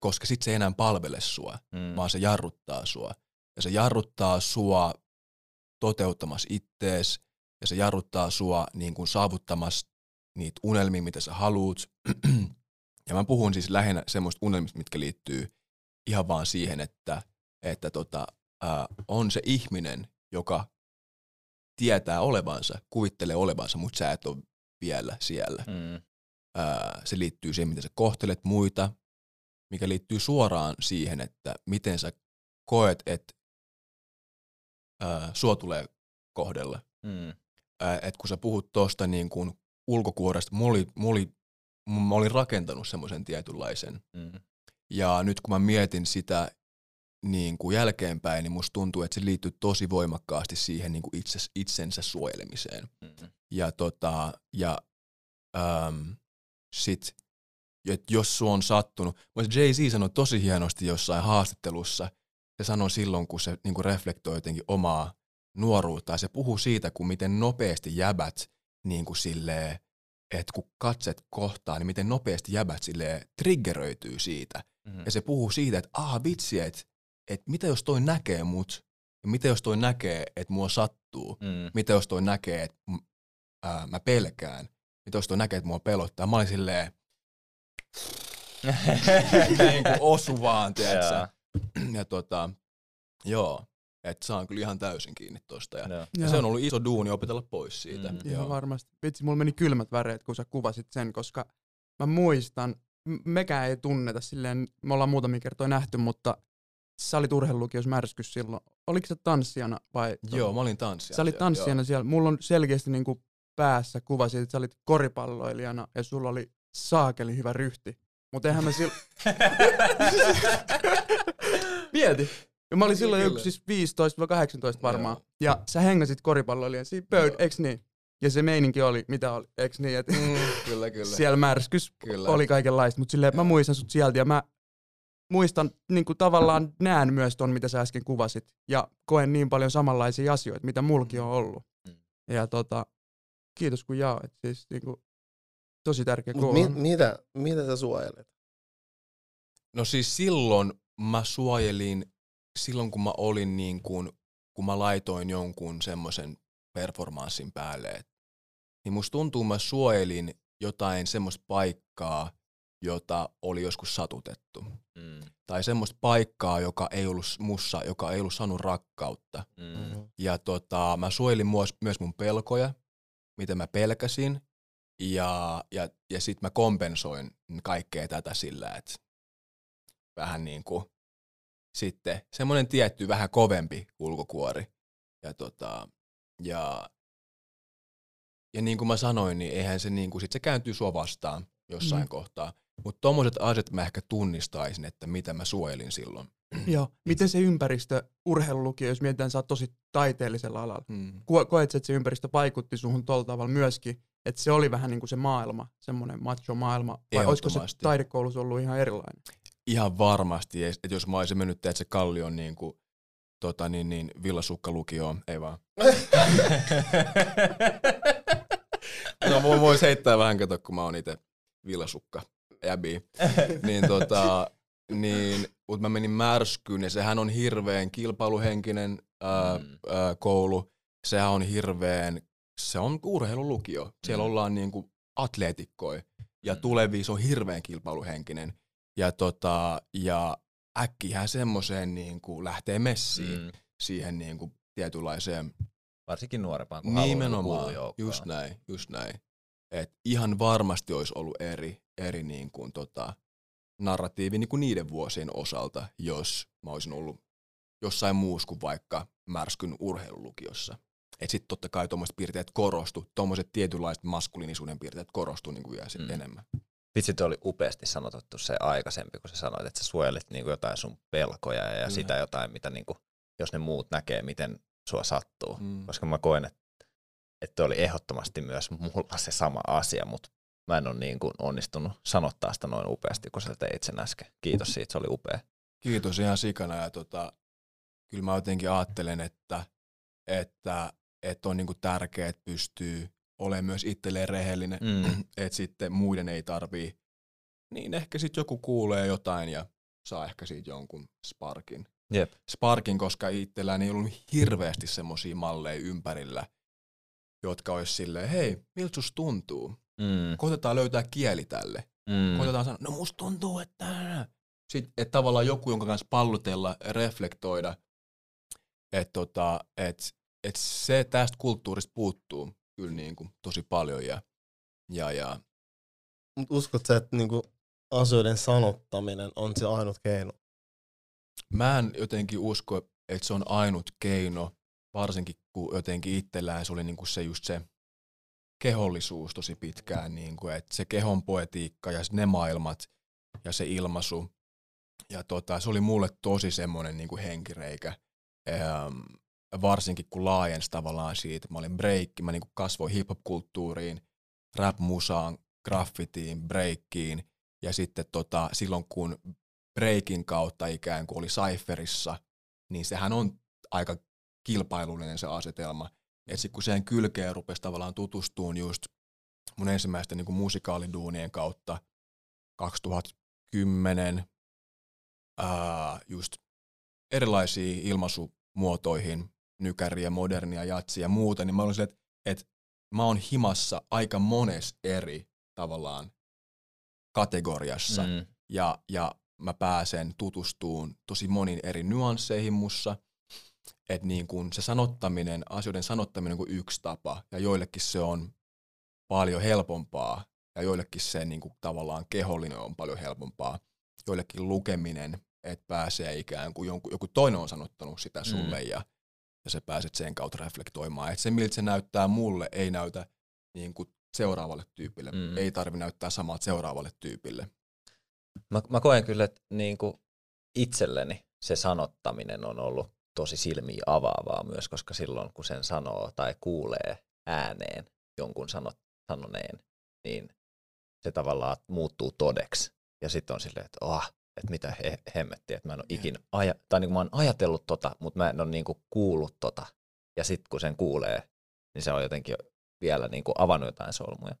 koska sit se ei enää palvele sua, Mm. vaan se jarruttaa sua. Ja se jarruttaa sua toteuttamassa ittees, ja se jarruttaa sua niin kuin saavuttamassa niitä unelmia, mitä sä haluut. ja mä puhun siis lähinnä semmoista unelmista, mitkä liittyy ihan vaan siihen, että, että tota, ää, on se ihminen, joka tietää olevansa, kuvittelee olevansa, mutta sä et ole vielä siellä. Mm. Ää, se liittyy siihen, miten sä kohtelet muita, mikä liittyy suoraan siihen, että miten sä koet, että ää, sua tulee kohdella. Mm. Ää, et kun sä puhut tuosta niin kuin ulkokuoresta, mulla oli, mulla oli, mä olin rakentanut semmoisen tietynlaisen. Mm. Ja nyt kun mä mietin sitä niin kuin jälkeenpäin, niin musta tuntuu, että se liittyy tosi voimakkaasti siihen niin kuin itse, itsensä suojelemiseen. Mm. Ja, tota, ja äm, sit, että jos sua on sattunut, mutta Jay-Z sanoi tosi hienosti jossain haastattelussa, se sanoi silloin, kun se niinku reflektoi jotenkin omaa nuoruutta ja se puhuu siitä, kun miten nopeasti jäbät niin kuin silleen, että kun katset kohtaa, niin miten nopeasti jäbät silleen triggeröityy siitä. Mm. Ja se puhuu siitä, että ah vitsi, että, että mitä jos toi näkee mut, ja mitä jos toi näkee, että mua sattuu, Mm. mitä jos toi näkee, että ää, mä pelkään, mitä jos toi näkee, että mua pelottaa. Mä olin silleen, niin kuin osu vaan, tiedätkö? Ja tota, joo, että saan kyllä ihan täysin kiinni tosta. Ja, joo. ja se on ollut iso duuni opetella pois siitä. Mm. Ihan varmasti. Vitsi, mulla meni kylmät väreet, kun sä kuvasit sen, koska mä muistan, mekään ei tunneta silleen, me ollaan muutamia kertoja nähty, mutta sä olit urheilulukiossa märskys silloin. Oliko se tanssijana vai? Joo, mä olin tanssija. Sä olit siellä, tanssijana siellä. Mulla on selkeästi niinku päässä kuva siitä, että sä olit koripalloilijana ja sulla oli saakeli hyvä ryhti. Mutta eihän mä silloin... Mieti. Ja mä olin silloin joku siis 15-18 varmaan. Joo. Ja sä hengasit koripalloilijan siinä pöyd, Joo. eiks niin? Ja se meininki oli, mitä oli, eiks niin? Että Mm, kyllä, kyllä. siellä märskys Kyllä. oli kaikenlaista, mutta silleen mä muistan sut sieltä ja mä muistan, niin kuin tavallaan näen myös ton, mitä sä äsken kuvasit ja koen niin paljon samanlaisia asioita, mitä mulkin on ollut. Mm. Ja tota, kiitos kun jaoit, siis niin kuin, tosi tärkeä Mut mi, mitä, mitä sä suojelet? No siis silloin mä suojelin, silloin kun mä olin niin kuin, kun mä laitoin jonkun semmoisen performanssin päälle, et, niin musta tuntuu, mä suojelin jotain semmoista paikkaa, jota oli joskus satutettu. Mm. Tai semmoista paikkaa, joka ei ollut mussa, joka ei ollut saanut rakkautta. Mm. Ja tota, mä suojelin myös, myös mun pelkoja, mitä mä pelkäsin. Ja, ja, ja sit mä kompensoin kaikkea tätä sillä, että vähän niin kuin sitten semmoinen tietty vähän kovempi ulkokuori. Ja, tota, ja, ja niin kuin mä sanoin, niin eihän se niin kuin, sit se kääntyy sua vastaan jossain Mm. kohtaa. Mutta tommoset asiat mä ehkä tunnistaisin, että mitä mä suojelin silloin. Joo. Miten se ympäristö, urheilulukio, jos mietitään, sä oot tosi taiteellisella alalla. Mm. Ko- Koet, että se ympäristö vaikutti suhun tuolla tavalla myöskin, että se oli vähän niin kuin se maailma, semmoinen macho-maailma, vai olisiko se taidekoulussa ollut ihan erilainen? Ihan varmasti, että jos mä olisin mennyt, että se kallion niin kuin, tota, niin, niin, villasukkalukioon, ei vaan. no voi, vois heittää vähän, kato, kun mä oon itse villasukka jäbi. niin, tota, niin, mutta mä menin märskyyn ja sehän on hirveän kilpailuhenkinen ää, Mm. ää, koulu. Sehän on hirveän, se on urheilulukio. Siellä Mm. ollaan niinku atleetikkoja ja Mm. tulevia se on hirveän kilpailuhenkinen. Ja, tota, ja äkkihän semmoiseen niinku lähtee messiin Mm. siihen niinku tietynlaiseen Varsinkin nuorempaan, niinku Nimenomaan, just näin, just näin. Et ihan varmasti olisi ollut eri, eri niin kuin tota, narratiivi niin kuin niiden vuosien osalta, jos mä olisin ollut jossain muussa kuin vaikka Märskyn urheilulukiossa. Et sitten totta kai tuommoiset piirteet korostu, tuommoiset tietynlaiset maskuliinisuuden piirteet korostu niin kuin vielä sit Mm. enemmän. Vitsi, oli upeasti sanotettu se aikaisempi, kun sä sanoit, että sä suojelit niinku jotain sun pelkoja ja Kyllä. sitä jotain, mitä niinku, jos ne muut näkee, miten sua sattuu. Mm. Koska mä koen, että, että oli ehdottomasti myös mulla se sama asia, mutta mä en ole niin kuin onnistunut sanottaa sitä noin upeasti, kun sä teit sen äsken. Kiitos siitä, se oli upea. Kiitos ihan sikana ja tota, kyllä mä jotenkin ajattelen, että, että, että on niinku tärkeää, että pystyy olemaan myös itselleen rehellinen, Mm. että sitten muiden ei tarvii, niin ehkä sitten joku kuulee jotain ja saa ehkä siitä jonkun sparkin. Jep. Sparkin, koska itsellään ei ollut hirveästi semmoisia malleja ympärillä, jotka olisi silleen, hei, miltä susta tuntuu? Mm. Koitetaan löytää kieli tälle. Mm. Koitetaan sanoa, no musta tuntuu, että... Sitten, että tavallaan joku, jonka kanssa pallotella, reflektoida, että tota, et, et se tästä kulttuurista puuttuu kyllä niin kuin tosi paljon. Ja, ja, ja Mut uskot sä, että niinku asioiden sanottaminen on se ainut keino? mä en jotenkin usko, että se on ainut keino, varsinkin kun jotenkin itsellään se oli niin kuin se just se kehollisuus tosi pitkään, niin kuin, että se kehon poetiikka ja ne maailmat ja se ilmaisu. Ja tota, se oli mulle tosi semmoinen niin kuin henkireikä, ähm, varsinkin kun laajensi tavallaan siitä. Mä olin breikki, mä niin kasvoin hip-hop-kulttuuriin, rap-musaan, graffitiin, breikkiin. Ja sitten tota, silloin kun breikin kautta ikään kuin oli Cypherissa, niin sehän on aika kilpailullinen se asetelma. Ja sitten kun sen kylkeen rupesi tavallaan tutustumaan just mun ensimmäisten niin musikaaliduunien kautta 2010 ää, just erilaisiin ilmaisumuotoihin, nykäriä, modernia, jatsia ja muuta, niin mä olin että, että mä oon himassa aika mones eri tavallaan kategoriassa. Mm. Ja, ja mä pääsen tutustuun tosi monin eri nyansseihin mussa. Että niin kun se sanottaminen, asioiden sanottaminen on kuin yksi tapa, ja joillekin se on paljon helpompaa, ja joillekin se niin kuin tavallaan kehollinen on paljon helpompaa. Joillekin lukeminen, että pääsee ikään kuin joku, joku toinen on sanottanut sitä sulle, mm. ja, ja sä pääset sen kautta reflektoimaan. Että se, miltä se näyttää mulle, ei näytä niin kuin seuraavalle tyypille. Mm. Ei tarvi näyttää samaa seuraavalle tyypille. Mä, mä koen kyllä, että niin kuin itselleni se sanottaminen on ollut tosi silmiä avaavaa myös, koska silloin kun sen sanoo tai kuulee ääneen jonkun sanot, sanoneen, niin se tavallaan muuttuu todeksi. Ja sitten on silleen, että oh, että mitä he, hemmettiä, että mä en ole ikinä, aja, tai niin kuin mä oon ajatellut tota, mutta mä en ole niin kuin kuullut tota. Ja sitten kun sen kuulee, niin se on jotenkin vielä niin kuin avannut jotain solmuja.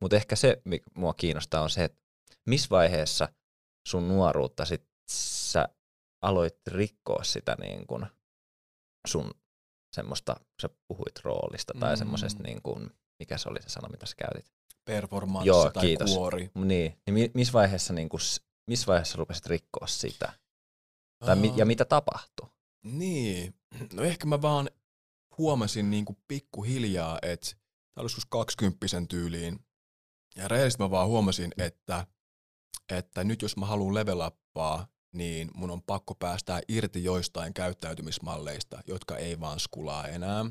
Mutta ehkä se, mikä mua kiinnostaa, on se, että missä vaiheessa sun nuoruutta sit sä aloit rikkoa sitä niin kuin sun semmoista, sä puhuit roolista tai mm. semmoisesta niin kuin, mikä se oli se sana, mitä sä käytit? Performanssi Joo, tai kiitos. kuori. Niin, niin missä vaiheessa, niin kuin, missä vaiheessa rupesit rikkoa sitä? Tai mi- ja mitä tapahtui? Niin, no ehkä mä vaan huomasin niin kuin pikkuhiljaa, että tämä oli 20 tyyliin, ja rehellisesti mä vaan huomasin, että, että nyt jos mä haluan level uppaa, niin mun on pakko päästää irti joistain käyttäytymismalleista, jotka ei vaan skulaa enää.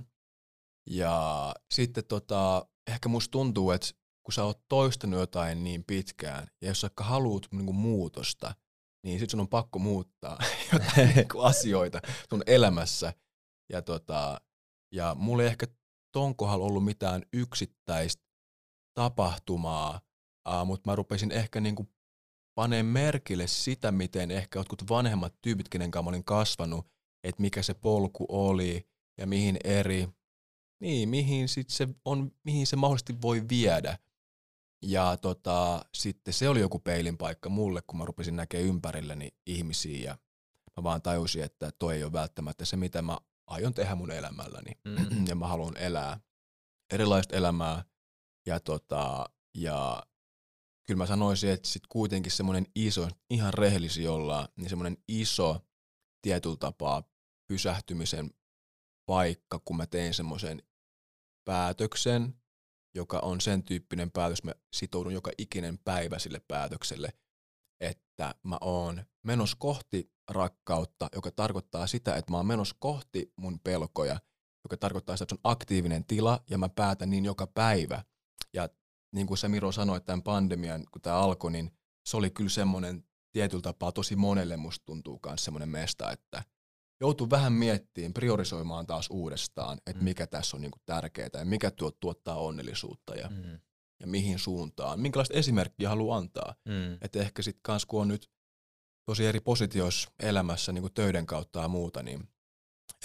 Ja sitten tota, ehkä musta tuntuu, että kun sä oot toistanut jotain niin pitkään, ja jos sä haluat niin muutosta, niin sit sun on pakko muuttaa jotain niinku asioita sun elämässä. Ja, tota, ja mulla ei ehkä ton kohdalla ollut mitään yksittäistä tapahtumaa, uh, mutta mä rupesin ehkä niinku paneen merkille sitä, miten ehkä jotkut vanhemmat tyypit, kenen kanssa mä olin kasvanut, että mikä se polku oli ja mihin eri, niin mihin sit se on, mihin se mahdollisesti voi viedä. Ja tota, sitten se oli joku peilin paikka mulle, kun mä rupesin näkemään ympärilleni ihmisiä ja mä vaan tajusin, että toi ei ole välttämättä se, mitä mä aion tehdä mun elämälläni. Mm. ja mä haluan elää erilaista elämää. Ja, tota, ja kyllä mä sanoisin, että sit kuitenkin semmoinen iso, ihan rehellisi ollaan, niin semmoinen iso tietyllä tapaa pysähtymisen paikka, kun mä tein semmoisen päätöksen, joka on sen tyyppinen päätös, mä sitoudun joka ikinen päivä sille päätökselle, että mä oon menos kohti rakkautta, joka tarkoittaa sitä, että mä oon menos kohti mun pelkoja, joka tarkoittaa sitä, että se on aktiivinen tila ja mä päätän niin joka päivä. Ja niin kuin se Miro sanoi, että tämän pandemian, kun tämä alkoi, niin se oli kyllä semmoinen tietyllä tapaa tosi monelle musta tuntuu myös semmoinen mesta, että joutuu vähän miettimään, priorisoimaan taas uudestaan, että mm. mikä tässä on niinku tärkeää ja mikä tuo, tuottaa onnellisuutta ja, mm. ja mihin suuntaan, minkälaista esimerkkiä haluaa antaa. Mm. Että ehkä sitten kans kun on nyt tosi eri positioissa elämässä niin töiden kautta ja muuta, niin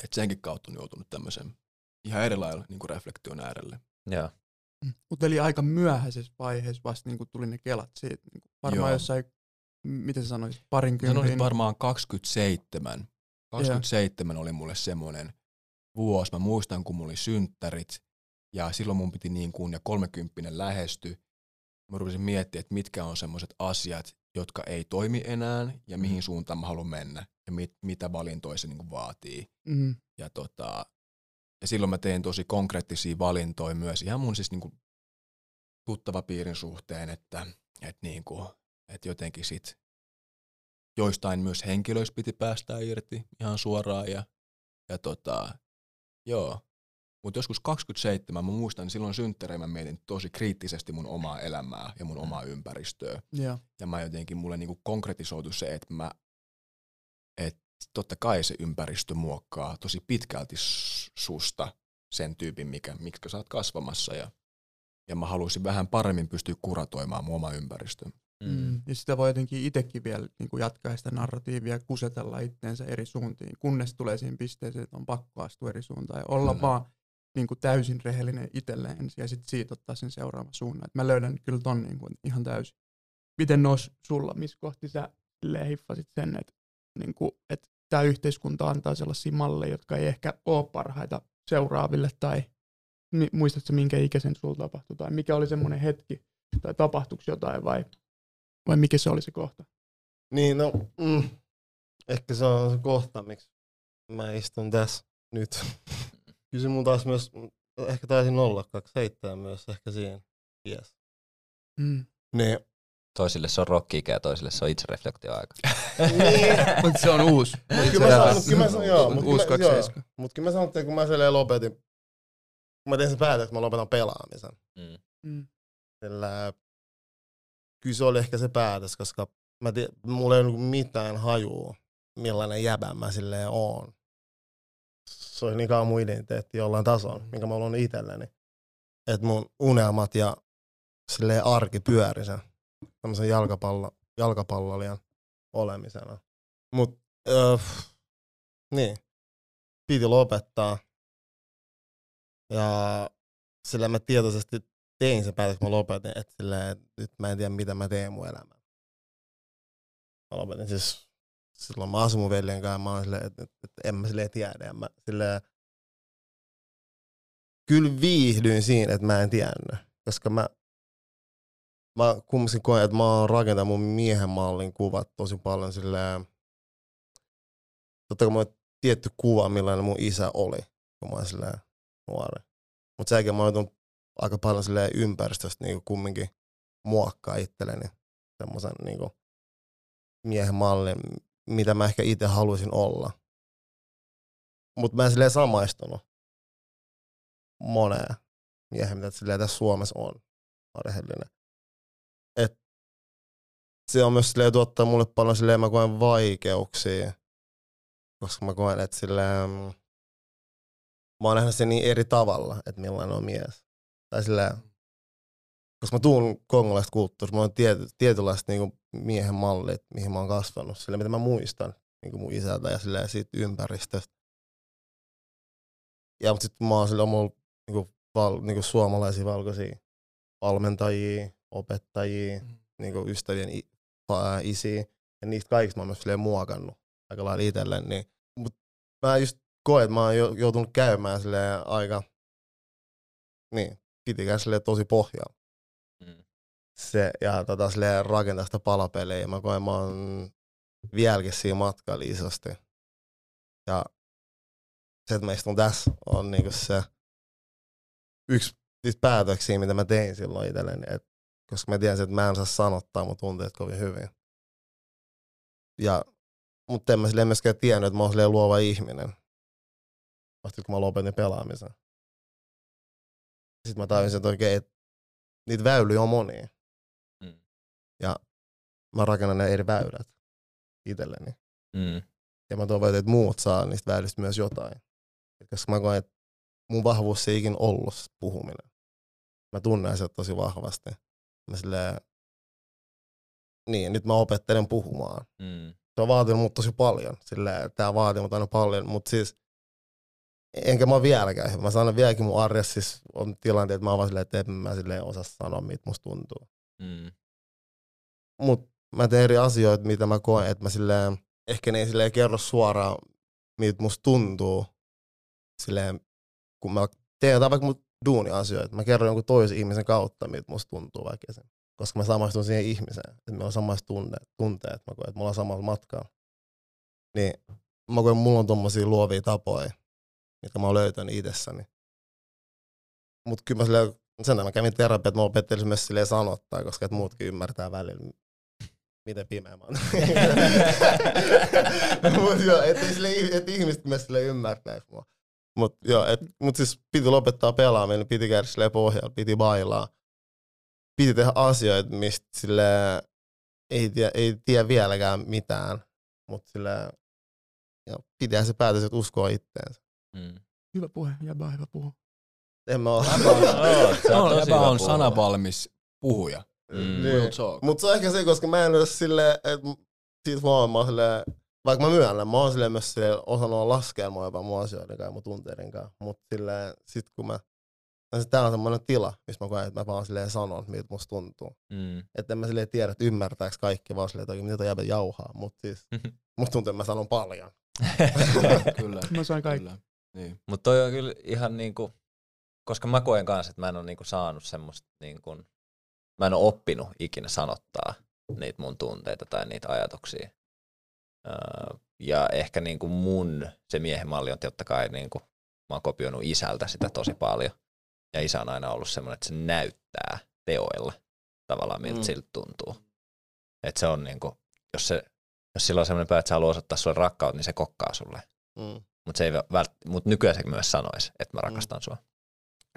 että senkin kautta on joutunut tämmöisen ihan erilailla niin reflektion äärelle. Joo. Mm. Mutta eli aika myöhäisessä vaiheessa vasta niin tuli ne kelat siitä. Niin varmaan Joo. jossain, miten sä sanoisit, parinkymmenen? Sanoisin varmaan 27. 27 Joo. oli mulle semmoinen vuosi. Mä muistan, kun mulla oli synttärit ja silloin mun piti niin kuin ja 30 lähesty. Mä rupesin miettimään, että mitkä on semmoiset asiat, jotka ei toimi enää ja mihin mm. suuntaan mä haluan mennä ja mit, mitä valintoja se niin vaatii. Mm. Ja, tota, ja silloin mä tein tosi konkreettisia valintoja myös ihan mun siis niin kuin tuttava piirin suhteen, että, että, niin kuin, että jotenkin sit joistain myös henkilöistä piti päästä irti ihan suoraan ja, ja tota, joo. Mutta joskus 27, mä muistan, silloin synttäreen mä mietin tosi kriittisesti mun omaa elämää ja mun omaa ympäristöä. Yeah. Ja mä jotenkin, mulle niinku konkretisoitu se, että mä, että totta kai se ympäristö muokkaa tosi pitkälti susta sen tyypin, mikä, miksi sä oot kasvamassa. Ja, ja mä haluaisin vähän paremmin pystyä kuratoimaan mun oma ympäristö. Mm. Ja sitä voi jotenkin itsekin vielä niin kuin jatkaa sitä narratiivia, kusetella itteensä eri suuntiin, kunnes tulee siihen pisteeseen, että on pakko astua eri suuntaan ja olla Kyllä. vaan niin kuin täysin rehellinen itselleen ensin ja sitten siitä ottaa sen seuraavan suunnan. Et mä löydän kyllä ton niin kuin ihan täysin. Miten nos sulla, missä kohti sä silleen hiffasit sen, että niin kuin, että tämä yhteiskunta antaa sellaisia malleja, jotka ei ehkä ole parhaita seuraaville tai muistatko minkä ikäisen sulla tapahtui tai mikä oli semmoinen hetki tai tapahtuiko jotain vai, vai mikä se oli se kohta? Niin, no, mm, ehkä se on se kohta, miksi mä istun tässä nyt. Kysy mun taas myös, ehkä taisin olla 27 myös ehkä siinä. Yes. Mm. Niin, Toisille se on rock ja toisille se on itsereflektioaika. niin. Mutta se on uusi. Mut kyllä mä sanon, kyllä mä sanon, joo, mut uusi kyllä mä- joo. 27. Mut kyllä mä sanon, että kun mä silleen lopetin, kun mä tein sen päätöksen, että mä lopetan pelaamisen. Mm. Mm. Sillä kyllä se oli ehkä se päätös, koska mä tie, mulla ei ollut mitään hajua, millainen jäbä mä silleen oon. Se oli niin kauan mun identiteetti jollain tasolla, minkä mä olen itselleni. Että mun unelmat ja silleen arki pyöri sen tämmöisen jalkapallo, jalkapallolijan olemisena. Mut öö, niin, piti lopettaa. Ja sillä mä tietoisesti tein sen päätöksen, kun mä lopetin, että silleen, että nyt mä en tiedä, mitä mä teen mun elämään. Mä lopetin siis, silloin mä asun mun veljen kanssa, mä oon silleen, että, että, että en mä silleen tiedä. Mä silleen, kyllä viihdyin siinä, että mä en tiennyt, koska mä, mä kumminkin koen, että mä oon rakentanut mun miehen mallin kuvat tosi paljon silleen, totta kai mulla on tietty kuva, millainen mun isä oli, kun mä oon silleen nuori. Mutta sen jälkeen mä oon aika paljon silleen ympäristöstä niin kumminkin muokkaa itselleni semmoisen niin miehen mallin, mitä mä ehkä itse haluaisin olla. Mutta mä en silleen samaistunut moneen miehen, mitä silleen tässä Suomessa on. Rehellinen. Et se on myös silleen tuottaa mulle paljon silleen, mä koen vaikeuksia, koska mä koen, että silleen, mä oon nähnyt sen niin eri tavalla, että millainen on mies. Tai silleen, koska mä tuun kongolaisesta kulttuurista, mulla on tiety, tietynlaiset niinku miehen mallit, mihin mä oon kasvanut, sillä mitä mä muistan niinku mun isältä ja silleen siitä ympäristöstä. Ja mutta sitten mä oon silleen, mulla niinku, val, niinku suomalaisia valkoisia valmentajia, opettajia, Mm. niinku ystävien i, pa, isiä, ja niistä kaikista mä oon myös muokannut aika lailla itselleen, niin mut mä just koen, että mä oon jo- joutunut käymään silleen aika, niin, pitikään silleen tosi pohjalla. Mm. Se, ja tota silleen rakentaa sitä palapeliä, ja mä koen, mä oon vieläkin siinä matkalla isosti. Ja se, että mä istun tässä, on niinku se yksi niistä päätöksiä, mitä mä tein silloin itselleni, et, koska mä tiedän, että mä en saa sanottaa mun tunteet kovin hyvin. Ja, mutta en mä silleen myöskään tiennyt, että mä oon luova ihminen. Vasta kun mä lopetin pelaamisen. Sitten mä tajusin, että oikein, että niitä väyliä on monia. Mm. Ja mä rakennan ne eri väylät itselleni. Mm. Ja mä toivon, että muut saa niistä väylistä myös jotain. Koska mä koen, että mun vahvuus ei ikin ollut puhuminen. Mä tunnen asiat tosi vahvasti. Mä silleen, niin, nyt mä opettelen puhumaan. Mm. Se on vaatinut mut tosi paljon. Silleen, tää vaatii mut aina paljon, mutta siis enkä mä vieläkään hyvä. Mä sanon vieläkin mun arjessa siis on tilanteet, että mä oon vaan silleen, että en mä silleen osaa sanoa, mitä musta tuntuu. Mm. Mut mä teen eri asioita, mitä mä koen, että mä silleen, ehkä ne ei silleen kerro suoraan, miltä musta tuntuu. Silleen, kun mä teen jotain vaikka mun duuniasioita, mä kerron jonkun toisen ihmisen kautta, miltä musta tuntuu vaikka sen. Koska mä samaistun siihen ihmiseen, että meillä on samaiset tunne, tunteet, mä koen, että me ollaan samalla matkalla. Niin mä koen, että mulla on tommosia luovia tapoja, mitkä mä oon löytänyt itsessäni. Mut kyllä mä silleen, sen takia mä kävin terapiaa, että mä opettelin myös silleen sanottaa, koska että muutkin ymmärtää välillä, miten pimeä mä oon. mut joo, et, sille, et ihmiset myös sille ymmärtäis mua. Mut joo, et, mut siis piti lopettaa pelaaminen, piti käydä silleen pohjalla, piti bailaa. Piti tehdä asioita, mistä sille ei tiedä, ei tiedä vieläkään mitään. Mut sille ja pitää se päätös, että uskoo itteensä. Mm. Hyvä puhe, jäbä hyvä puhe. En mä No, Epä hyvä on sanavalmis puhuja. Mm. Talk. Mutta se on ehkä se, koska mä en ole silleen, että siitä vaan mä oon silleen, vaikka mä myönnän, mä oon silleen myös silleen osannut laskea mua jopa mun asioiden kanssa ja mun tunteiden kanssa. Mutta silleen, sit kun mä, ja tää on semmoinen tila, missä mä koen, että mä vaan silleen sanon, miltä musta tuntuu. Mm. Että en mä silleen tiedä, että ymmärtääks kaikki, vaan silleen, että mitä toi jäbä jauhaa. Mutta siis, musta tuntuu, että mä sanon paljon. Kyllä. Mä sain kaikki. Kyllä. Niin. Mutta toi on kyllä ihan niinku, koska mä koen kanssa, että mä en ole niinku saanut semmoista niinku, mä en ole oppinut ikinä sanottaa niitä mun tunteita tai niitä ajatuksia. Öö, ja ehkä niinku mun se miehen malli on totta kai niinku, mä oon kopioinut isältä sitä tosi paljon. Ja isä on aina ollut semmoinen, että se näyttää teoilla tavallaan miltä Mm. siltä tuntuu. Että se on niinku, jos, se, jos sillä on semmoinen pää, että se haluaa osoittaa sulle rakkautta, niin se kokkaa sulle. Mm. Mutta se ei vält, mut nykyään se myös sanoisi, että mä rakastan sua.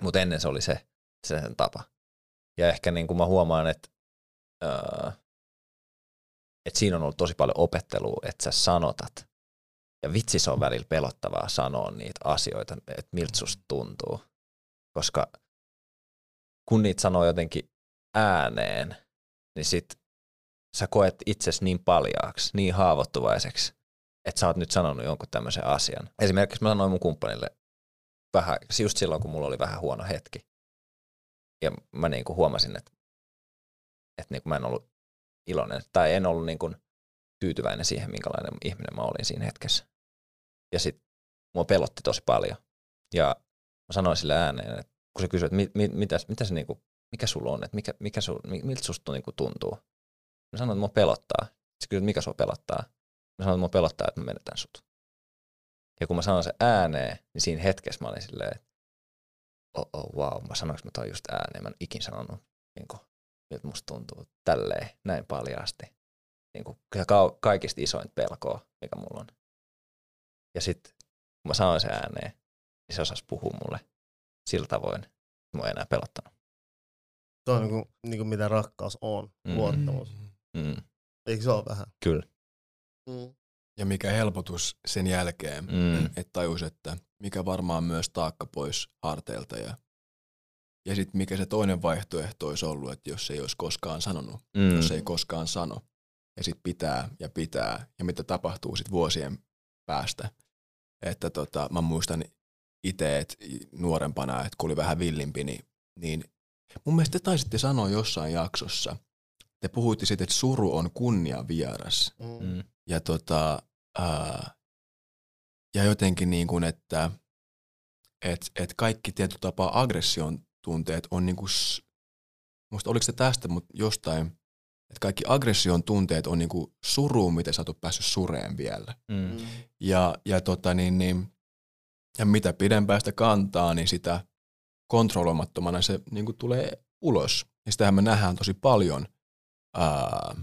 Mutta ennen se oli se, se sen tapa. Ja ehkä niin kuin mä huomaan, että öö, et siinä on ollut tosi paljon opettelua, että sä sanotat. Ja vitsi se on välillä pelottavaa sanoa niitä asioita, että miltä susta tuntuu. Koska kun niitä sanoo jotenkin ääneen, niin sit sä koet itsesi niin paljaaksi, niin haavoittuvaiseksi, että sä oot nyt sanonut jonkun tämmöisen asian. Esimerkiksi mä sanoin mun kumppanille vähän, just silloin, kun mulla oli vähän huono hetki. Ja mä niinku huomasin, että, että niinku mä en ollut iloinen, tai en ollut niinku tyytyväinen siihen, minkälainen ihminen mä olin siinä hetkessä. Ja sit mua pelotti tosi paljon. Ja mä sanoin sille ääneen, että kun se kysyi, että mit, mit, mitä, mitä se niinku, mikä sulla on, että mikä, mikä sul, mi- miltä susta niinku tuntuu. Mä sanoin, että mua pelottaa. Se kysyi, että mikä sua pelottaa. Mä sanoin, että mua pelottaa, että mä menetän sut. Ja kun mä sanoin se ääneen, niin siinä hetkessä mä olin silleen, että oh, oh wow, mä sanoinko mä toi just ääneen. Mä en ikin sanonut, niin kuin, miltä musta tuntuu tälleen, näin paljaasti. Niin kuin, ka- kaikista isoin pelkoa, mikä mulla on. Ja sitten kun mä sanoin se ääneen, niin se osasi puhua mulle sillä tavoin, että mua ei enää pelottanut. Se on niinku, niinku mitä rakkaus on, Mm. luottamus. Mm, Eikö se ole vähän? kyllä. Mm. Ja mikä helpotus sen jälkeen, Mm. että tajus, että mikä varmaan myös taakka pois harteilta. Ja, ja sitten mikä se toinen vaihtoehto olisi ollut, että jos ei olisi koskaan sanonut, Mm. jos ei koskaan sano. Ja sitten pitää ja pitää. Ja mitä tapahtuu sitten vuosien päästä. Että tota, mä muistan itse, että nuorempana, että kun oli vähän villimpi, niin, niin mun mielestä te taisitte sanoa jossain jaksossa, te puhuitte siitä, että suru on kunnia vieras. Mm. Mm. Ja, tota, ää, ja jotenkin niin kuin, että et, et kaikki tietyllä tapaa aggression tunteet on niin kuin, musta oliko se tästä, mutta jostain, että kaikki aggression tunteet on niin kuin suru, miten sä ole päässyt sureen vielä. Mm. Ja, ja, tota, niin, niin, ja mitä pidempään sitä kantaa, niin sitä kontrolloimattomana se niin kuin tulee ulos. Ja sitähän me nähdään tosi paljon, ää,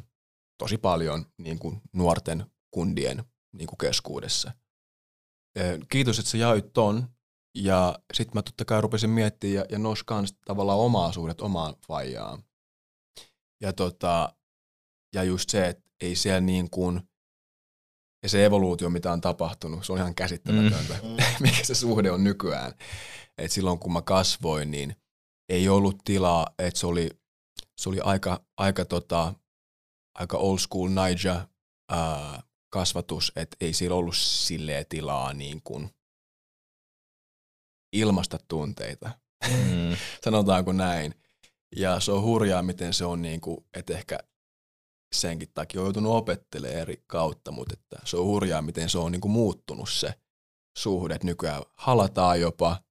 tosi paljon niin kuin nuorten kundien niin kuin keskuudessa. Kiitos, että sä jaoit ton. Ja sitten mä totta kai rupesin miettimään ja, ja nos kans tavallaan omaa suhdet omaan faijaan. Ja, tota, ja just se, että ei siellä niin kuin, ja se evoluutio, mitä on tapahtunut, se on ihan käsittämätöntä, Mm. mikä se suhde on nykyään. Et silloin kun mä kasvoin, niin ei ollut tilaa, että se oli, se oli aika, aika, tota, aika old school Naija ää, kasvatus, että ei sillä ollut silleen tilaa niin kuin ilmasta tunteita, Mm. sanotaanko näin. Ja se on hurjaa, miten se on, niin kuin, että ehkä senkin takia on joutunut opettelemaan eri kautta, mutta että se on hurjaa, miten se on niin kuin muuttunut se suhde, että nykyään halataan jopa,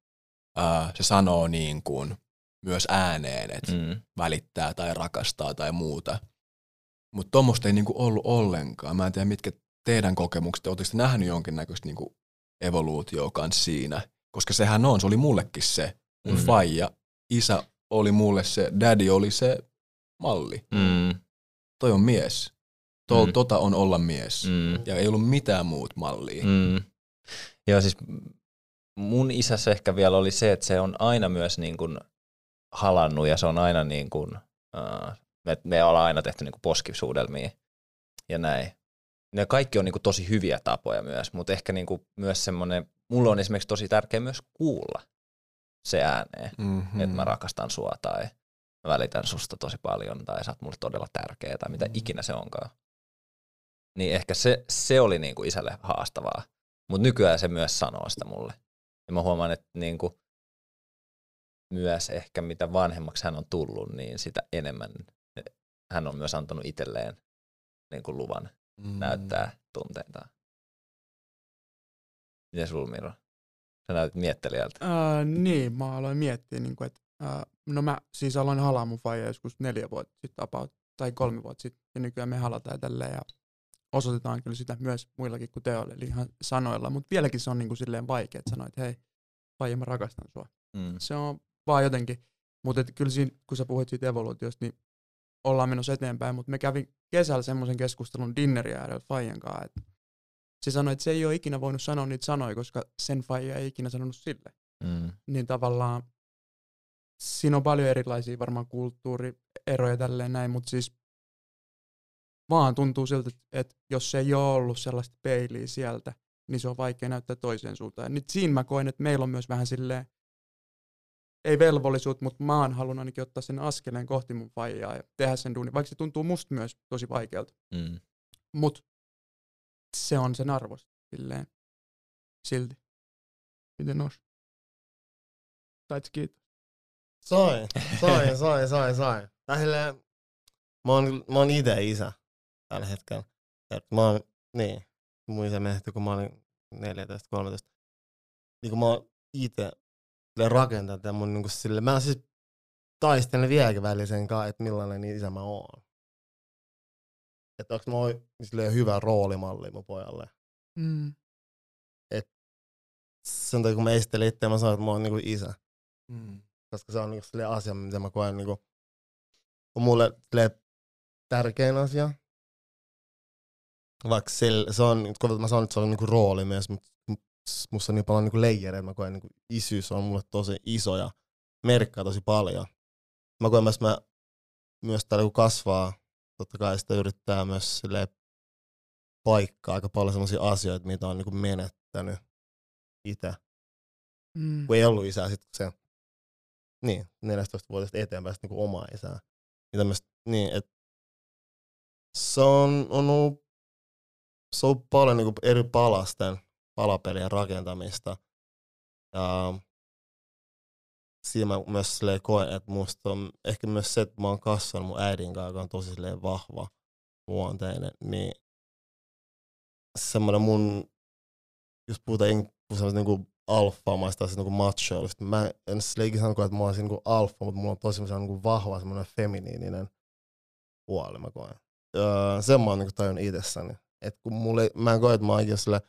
ää, se sanoo niin kuin myös ääneen, että Mm. välittää tai rakastaa tai muuta. Mutta tuommoista ei niinku ollut ollenkaan. Mä en tiedä, mitkä teidän kokemukset, oletteko te nähnyt jonkinnäköistä niinku evoluutioa kanssa siinä? Koska sehän on, se oli mullekin se. Mun Mm. mm. faija, isä oli mulle se, daddy oli se malli. Mm. Toi on mies. To, Mm. Tota on olla mies. Mm. Ja ei ollut mitään muut mallia. Mm. Joo, siis mun isässä ehkä vielä oli se, että se on aina myös niin kuin halannut ja se on aina niin kuin, uh, me, me ollaan aina tehty niin kuin poskisuudelmia ja näin. Ne kaikki on niin kuin tosi hyviä tapoja myös, mutta ehkä niin kuin myös semmoinen, mulla on esimerkiksi tosi tärkeä myös kuulla se ääneen, Mm-hmm. mm. että mä rakastan sua tai mä välitän susta tosi paljon tai sä oot mulle todella tärkeä tai mitä Mm. ikinä se onkaan. Niin ehkä se, se oli niinku isälle haastavaa. Mutta nykyään se myös sanoo sitä mulle. Ja mä huomaan, että niinku, myös ehkä mitä vanhemmaksi hän on tullut, niin sitä enemmän hän on myös antanut itselleen niinku luvan Mm. näyttää tunteitaan. Miten sulla Miro? Sä näytät miettelijältä. Ää, niin, mä aloin miettiä, niin kuin, että ää, no mä siis aloin halaa mun faija joskus neljä vuotta sitten about, tai kolme vuotta sitten, ja nykyään me halataan tälleen, ja osoitetaan kyllä sitä myös muillakin kuin teoilla, eli ihan sanoilla, mutta vieläkin se on niin kuin silleen vaikea, että sanoit, että hei, faija, mä rakastan sua. Mm. Se on vaan jotenkin, mutta kyllä siinä, kun sä puhuit siitä evoluutiosta, niin ollaan menossa eteenpäin, mutta me kävin kesällä semmoisen keskustelun dinnerin äärellä Fajan kanssa, että se sanoi, että se ei ole ikinä voinut sanoa niitä sanoja, koska sen Faija ei ikinä sanonut sille Mm. niin tavallaan siinä on paljon erilaisia varmaan kulttuurieroja tälleen näin, mutta siis vaan tuntuu siltä, että- jos se ei ole ollut sellaista peiliä sieltä, niin se on vaikea näyttää toiseen suuntaan. Nyt siinä mä koen, että meillä on myös vähän silleen, ei velvollisuutta, mutta mä oon halunnut ainakin ottaa sen askeleen kohti mun faijaa ja tehdä sen duuni, vaikka se tuntuu musta myös tosi vaikealta. Mm. Mut se on sen arvosta silleen silti. Miten os? Sait sä kiitos? Sain, sain, sain, sain, sain. Tää silleen, mä oon, mä oon ite isä tällä hetkellä. Et mä oon, niin, mun isä menehti, kun mä olin 14-13. Niin kun mä oon ite rakentanut tämän mun niinku sille, mä siis taistelen vieläkin välillä sen kanssa, että millainen isä mä oon. Että onks mä oon silleen hyvä roolimalli mun pojalle. Mm. Sen takia kun mä esittelen itseä, mä sanon, että mä oon niinku isä. Mm. koska se on niinku silleen asia, mitä mä koen niinku, on mulle tärkein asia. Vaikka sille, se on, kun mä sanon, että se on niinku rooli myös, mutta musta on niin paljon niinku leijereitä, mä koen niinku isyys on mulle tosi iso ja merkkaa tosi paljon. Mä koen myös, mä myös täällä kun kasvaa, totta kai sitä yrittää myös silleen paikkaa aika paljon sellaisia asioita, mitä on niinku menettänyt itse Mm. kun ei ollut isää, sit se niin, 14-vuotiaasta eteenpäin niinku omaa isää. Niin tämmöstä, niin, et se on, on ollut, se on paljon niinku eri palasten palapelien rakentamista. Ja siinä mä myös silleen koen, että musta on ehkä myös se, että mä oon kasvanut mun äidin kanssa, joka on tosi silleen vahva luonteinen, niin semmoinen mun, jos puhutaan semmoista niinku alfamaista, siis niinku machoista. Mä en sille ikinä sanonut, että mä olisin niinku alfa, mutta mulla on tosi semmoinen niinku vahva semmoinen feminiininen puoli, mä koen. Öö, sen mä oon niinku tajunnut itsessäni. Et kun mulle, mä en koe, että mä oon ikinä sille,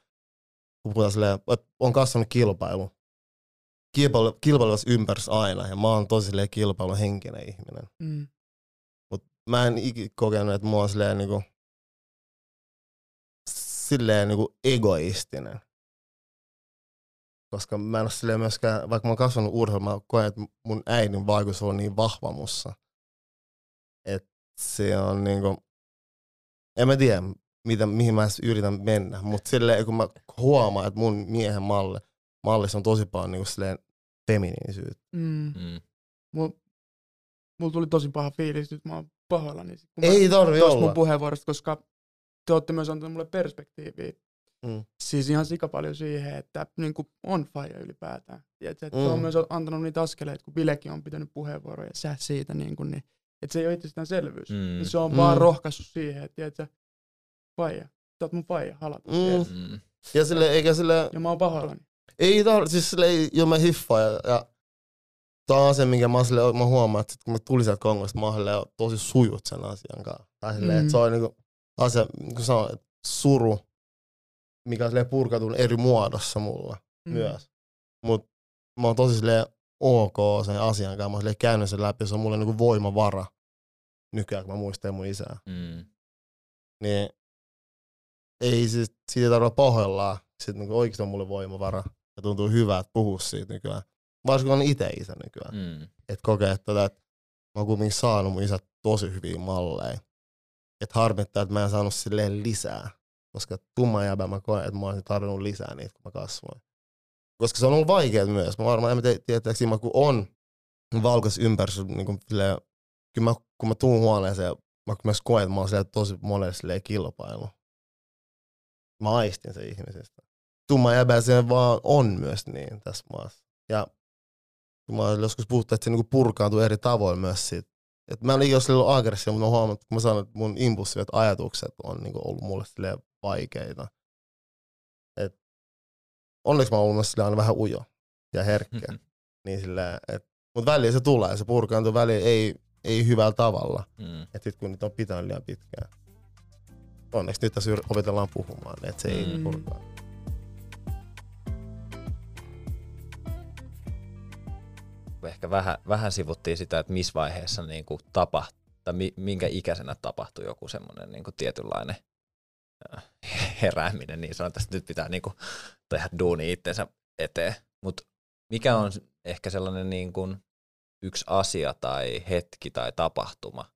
kun puhutaan silleen, että on kasvanut kilpailu. Kilpailu, kilpailuvassa ympäristössä aina, ja mä oon tosi silleen kilpailuhenkinen ihminen. Mm. Mut mä en ikinä kokenut, että mä oon silleen niinku, silleen niinku egoistinen. Koska mä en oo silleen myöskään, vaikka mä oon kasvanut urheilu, mä koen, että mun äidin vaikutus on niin vahva mussa. Että se on niinku, en mä tiedä, mitä, mihin mä edes yritän mennä, mutta silleen kun mä huomaan, että mun miehen malli, mallissa on tosi paljon niinku silleen feminiinisyyttä. Mm. Mm. Mulla mul tuli tosi paha fiilis, nyt mä oon pahoillani. kun Ei tarvi olla. mun puheenvuorosta, koska te olette myös antaneet mulle perspektiiviä. Mm. Siis ihan sika paljon siihen, että niin kuin on faija ylipäätään. Tiedätkö, että mm. on myös antanut niitä askeleita, kun Bilekin on pitänyt puheenvuoroja ja sä siitä, niin, kuin, niin että se ei ole itsestäänselvyys. Mm. Mm. Se on Mm. mm. vaan rohkaissut siihen, että tiedätkö, faija, sä oot mun faija, halata. Mm. Ja sille eikä sille Ja mä oon pahoillani. Ei tarvitse, siis sille ei, jo mä hiffaan ja, ja tää on se, minkä mä, sille, mä huomaan, että sit kun mä tulin sieltä Kongosta, mä oon tosi sujut sen asian kanssa. Tai silleen, Mm. että se on niinku asia, niin kuin sanoin, että suru, mikä on silleen purkautunut eri muodossa mulla mm. myös. Mut mä oon tosi silleen ok sen asian kanssa, mä oon silleen käynyt sen läpi, se on mulle niinku voimavara nykyään, kun mä muistan mun isää. Mm. Niin ei siis, siitä ei tarvitse pahoillaan. Sitten niin oikeasti on mulle voimavara. Ja tuntuu hyvältä puhua siitä nykyään. Varsinkin kun on itse isä nykyään. Mm. Että kokee, että, tätä, että mä oon kuitenkin saanut mun isät tosi hyviä malleja. Että harmittaa, että mä en saanut silleen lisää. Koska tumma jäbä mä koen, että mä olisin tarvinnut lisää niitä, kun mä kasvoin. Koska se on ollut vaikeaa myös. Mä varmaan en tiedä, tietääkö siinä, kun on valkoisessa ympäristössä niin kuin silleen kyllä mä, kun mä tuun huoneeseen, mä myös koen, että mä oon siellä tosi monelle kilpailu. Mä aistin se ihmisestä. Tumma jäbä se vaan on myös niin tässä maassa. Ja mä joskus puhuttu, että se niinku purkaantuu eri tavoin myös siitä. Et mä en ole ikinä ollut aggressio, mutta mä huomannut, kun mä sanon, että mun impulsiivet ajatukset on niinku ollut mulle vaikeita. Et onneksi mä oon ollut myös aina vähän ujo ja herkkä. Mm-hmm. Niin et, mutta väliin se tulee, se purkaantuu väliin ei, ei hyvällä tavalla. Mm. Et sit kun niitä on pitänyt liian pitkään. Onneksi nyt tässä opetellaan puhumaan, että se mm. ei purkaa. ehkä vähän, vähän sivuttiin sitä, että missä vaiheessa niin kuin tapahtui, tai minkä ikäisenä tapahtui joku semmoinen niin kuin tietynlainen äh, herääminen, niin sanotaan, että nyt pitää niin kuin tehdä duuni itsensä eteen. Mutta mikä on ehkä sellainen niin kuin yksi asia tai hetki tai tapahtuma,